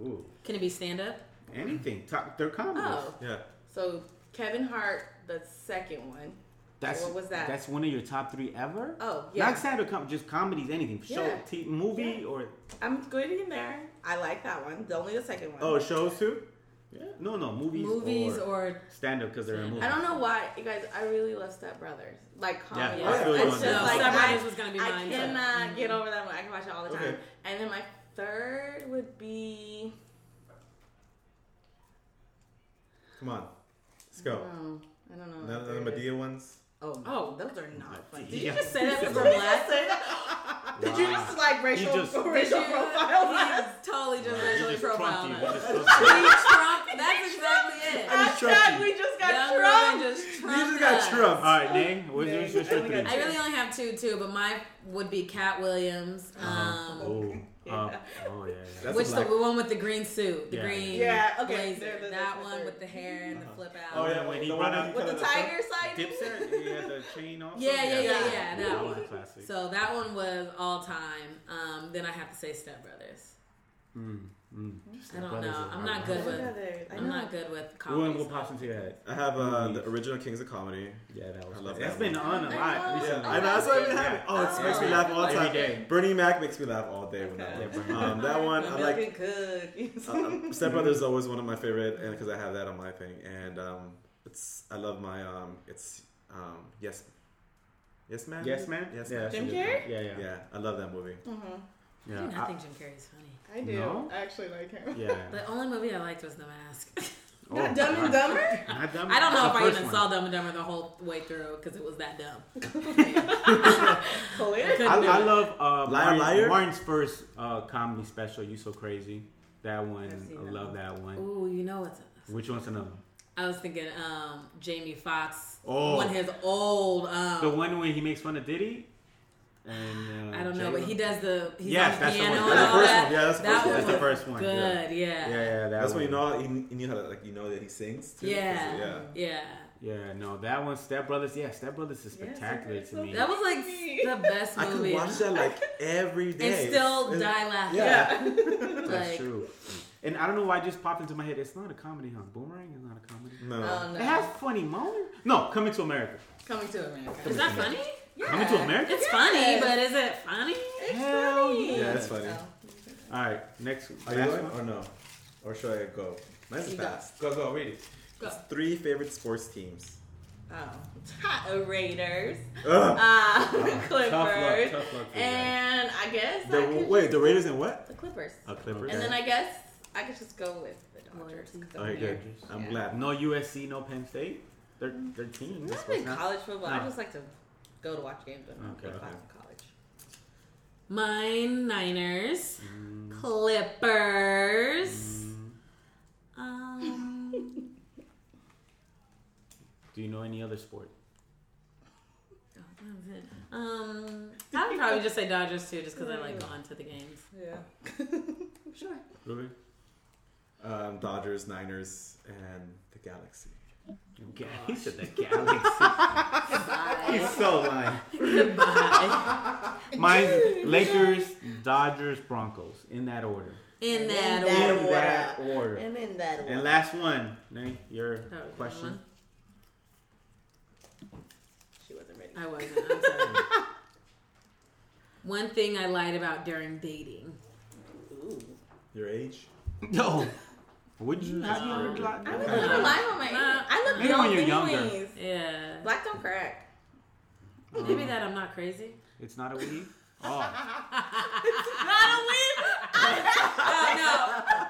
Ooh, Can it be stand up? anything. Top. They're comedies. Oh, Yeah. so Kevin Hart, the second one. That's What was that? That's one of your top three ever. Oh, yeah. Not stand up com- just comedies. Anything. Show, Yeah. t- movie, Yeah. or I'm good in there. I like that one. The only the second one. Oh, shows too? Yeah. No, no movies. Movies or, or stand up because they're in movies. I don't know why, you guys. I really love Step Brothers. Like comedy. Yeah, I feel you it's on just that. Like Step Brothers I, was gonna be I mine, too. cannot get mm-hmm. over that one. I can watch it all the time. Okay. And then my third would be. Come on. Let's go. I don't know. None of the third. Madea ones? Oh, Oh. those are not funny. Did you just say that was Did from you last- say? Did you just like racial, just- racial Did you- profile He that? totally just He racially profiled trumped you. us. He We Trump. That's exactly it. I just Hashtag trumped we just got Young Trump. women just You trumped just got us. trumped. All right, Nate. What's your I three? I really only have two too, but mine would be Katt Williams. Um, Uh-huh. Oh, Yeah. Uh, oh yeah, yeah. That's which a the one with the green suit, the Yeah. green Yeah, okay, blazer. there- there- that there's my with the hair and the Uh-huh. flip out. Oh, yeah, when he the brought one out With you the kinda- tiger side. Dipset, he had the chain off. Yeah, yeah, yeah, Yeah. yeah. That That was a one. classic. So that one was all time. Um, then I have to say Step Brothers. Mm, mm. I don't know. I'm not good with. I I'm not good with What, comedy. what pops into your head? I have uh, the original Kings of Comedy. Yeah, that was. I love That's that been one. on a I lot know. Yeah, I know. That's what I have. Oh, it makes me laugh all the time. day. Bernie Mac makes me laugh all day. That Okay. one. Yeah, Bernie Um, that <laughs> one, I like. Milk. <laughs> Uh, Step Brothers is always one of my favorite, and because I have that on my thing, and um, it's I love my um, it's um, yes, yes man, Yes, man. yes yeah, man. that's Jim Carrey? Yeah, yeah, Yeah, I love that movie. Mhm. I yeah. do not I- think Jim Carrey's funny. I do. No? I actually like him. yeah. <laughs> The only movie I liked was The Mask. <laughs> Oh, Not Dumb and Dumber? Not Dumb- I don't know if I even one. saw Dumb and Dumber the whole way through because it was that dumb. <laughs> Hilarious. Couldn't I, I love uh, Liar, Martin, Liar? Martin's first uh, comedy special. You so crazy. That one, I've seen I that love that one. Ooh, you know what's Which one's another? I was thinking um, Jamie Foxx Oh. on his old. Um, The one when he makes fun of Diddy. And uh, I don't know, J-Lo? but he does the he's Yes, on that's the the piano one. That's the first that. one. Yeah, that's the that first one. That's the first one, Good, yeah, Yeah, yeah, that That's when you know he, you knew how to like you know that he sings. Too, Yeah. yeah. yeah. Yeah, no, that one, Step Brothers. Yeah, Step Brothers is spectacular it's to me. That was like the best movie. I could watch that <laughs> like every day and still It's- die laughing. Yeah. <laughs> That's like- true. And I don't know why it just popped into my head. It's not a comedy, huh? Boomerang is not a comedy. No. Oh, no. It has funny moments. No, Coming to America. Coming to America. Is that funny? Yeah. Coming to America? It's funny, but is it funny? Hell yeah. Yeah, it's funny. All right, next. Are you last going one? or no? Or should I go? Mine's You go. fast. Go, go, read it. Go. It's three favorite sports teams. Oh, <laughs> Raiders, <laughs> Ugh. uh, <laughs> Tough Clippers, luck, tough luck for you guys. and I guess The, I could wait, just- the Raiders and what? the Clippers, Oh, Clippers. and then I guess I could just go with the Dodgers. 'cause I'm Alright, here. good. I'm Yeah. glad. No USC, no Penn State. They're they're teams. Not big Not- college football. I just like to go to watch games, but not Okay, okay. class in college. Mine Niners, Mm, Clippers. mm. Um, Do you know any other sport? um, I would probably just say Dodgers too, just because I like going to the games. Yeah. <laughs> sure. Ruby? Um, Dodgers, Niners, and the Galaxy. Ga- He said the Galaxy. He's so lying. Goodbye. Mine, Lakers, Dodgers, Broncos, in that order. In that In that order. In that order. And in that And last one, Nate, your That was a good question. one. she wasn't ready. I wasn't. I'm sorry. one thing I lied about during dating. Ooh. Your age? No. Would you have No. your black? I would Nah. never lie on my age. Nah. I look Maybe young when you're younger. anyways. Yeah. Black don't crack. Maybe um, that I'm not crazy. It's not a weave. <laughs> Oh, Not a weave. <laughs> oh no!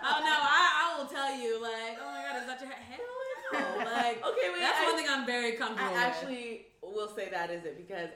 Oh no! I, I will tell you, like, oh my god, is that your hair? Hell no! Like, Okay, wait. that's I, one thing I'm very comfortable I with. actually will say that is it because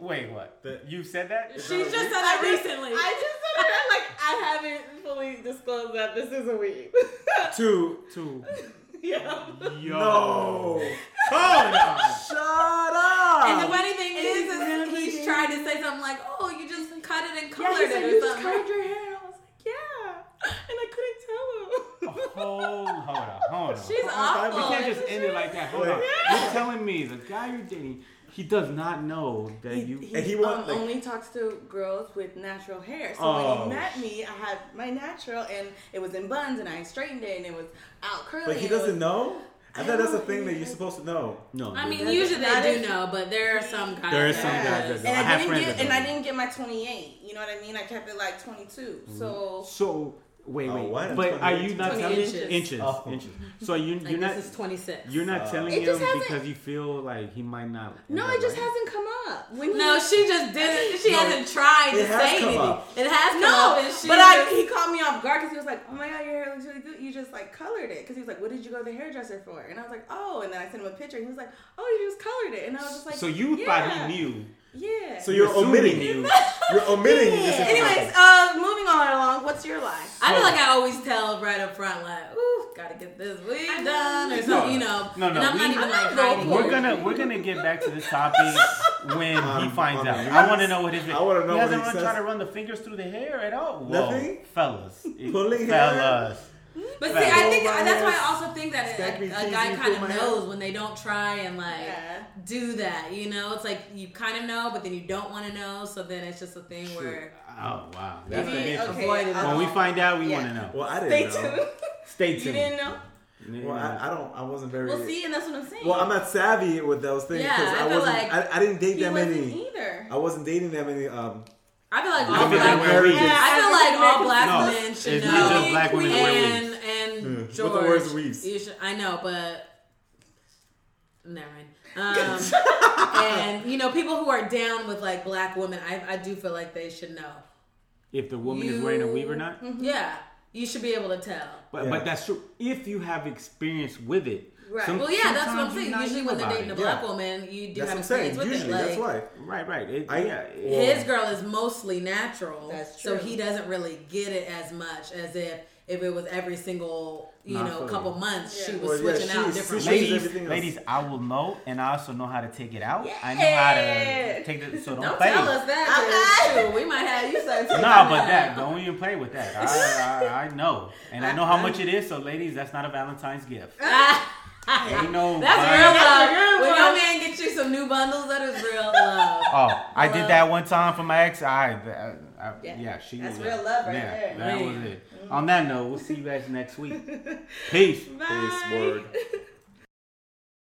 wait, what? The- You said that? She not just said that recently. I just said it like I haven't fully disclosed that this is a weave. <laughs> Two. Two. <laughs> yeah. Yo. No. Hold on. Shut up. and the funny thing is, is really he's is. trying to say something like, "Oh, you just cut it and Yeah, colored he said it you or just something." colored your hair. I was like, yeah. And I couldn't tell him. Oh, hold, hold on, hold on. She's awful. We can't just end it like that. Hold on. Wait. You're telling me the guy you're dating, he does not know that you. And he want, um, like- only talks to girls with natural hair. So Oh. when he met me, I had my natural, and it was in buns, and I straightened it, and it was out curly. But he and it was- doesn't know? I I thought that's a thing that you're supposed to know. no. I mean, usually that they do is- know, but there are some guys. There are some guys that don't. And I I, have didn't get, that and I didn't get my 28. You know what I mean? I kept it like 22. So So wait, wait. what? But are you not telling inches. inches? Oh. Inches. So you you're not this is 26. you're not Uh, telling him because you feel like he might not. no, it just right? hasn't come up. When he, No, she just didn't. She No, hasn't tried to it has say come anything. up. It has come No, up, and she but I, he caught me off guard because he was like, "Oh my god, your hair looks really good. You just like colored it." Because he was like, "What did you go to the hairdresser for?" And I was like, "Oh." And then I sent him a picture. And he was like, "Oh, you just colored it." And I was just like, So you yeah. thought he knew. Yeah. So you're assuming omitting you. You're omitting this Anyways, information. uh, moving on along. What's your lie? I feel like I always tell right up front, like, "Ooh, gotta get this week I done," or know. something, you know. No, no, and I'm we- not even I'm like not going hiding. for We're gonna we're gonna get back to this topic <laughs> when he Um, finds on out. the I want to know what his. I wanna know He what hasn't he run, says. try to run the fingers through the hair at all. Whoa, Nothing? fellas, It- Pulling hair? Fellas. But see, I think Roll that's why I also think that a, a guy kind of hair. knows when they don't try and like Yeah. do that. You know, it's like you kind of know, but then you don't want to know. So then it's just a thing where Oh wow, that's the mission. okay, Avoid it. I'll- When we find out, we Yeah. want to know. Well, I didn't know. tuned. Stay you didn't know? Well, I, I don't. I wasn't very. Well, see, and that's what I'm saying. Well, I'm not savvy with those things Yeah, because I I, wasn't. like I, I didn't date he that many. either. I wasn't dating that many. Um, I feel like all black like women. Yeah, I feel like all black No, men should it's know. not just black women who wear and wigs. and Mm, with the words weaves. you should, I know, but never mind. <laughs> Um, and you know, people who are down with like black women, I, I do feel like they should know. If the woman is wearing a weave or You- not. Yeah, you should be able to tell. But Yeah. but that's true. If you have experience with it. Right. Some- Well, yeah, that's what I'm saying. Usually, new when they're about dating a black Yeah. woman, you do that's have what I'm saying. experience with Usually, it. Like, that's why. Right, right. It, I- yeah. it- his girl is mostly natural. That's So he doesn't really get it as much as if if it was every single you Nah, I know feel couple you. months she was Well, yeah, switching out she's- different she's- Ladies, Ladies, everything else. ladies, I will know, and I also know how to take it out. I know how to take it. So <laughs> don't, Don't play. tell us that. 'cause, shoot, we might have you start taking Nah, but that. that don't even play with that. I, I, I know, and I know how much it is. So, ladies, that's not a Valentine's gift. <laughs> Ain't no. That's buying- real love. a when your man gets you some new bundles, that is real love. Oh, I did that one time for my ex. I, I, I yeah. Yeah. she. That's yeah. real love right yeah, there. That Man. was it. On that note, we'll see you guys next week. <laughs> Peace. Bye. Peace, word.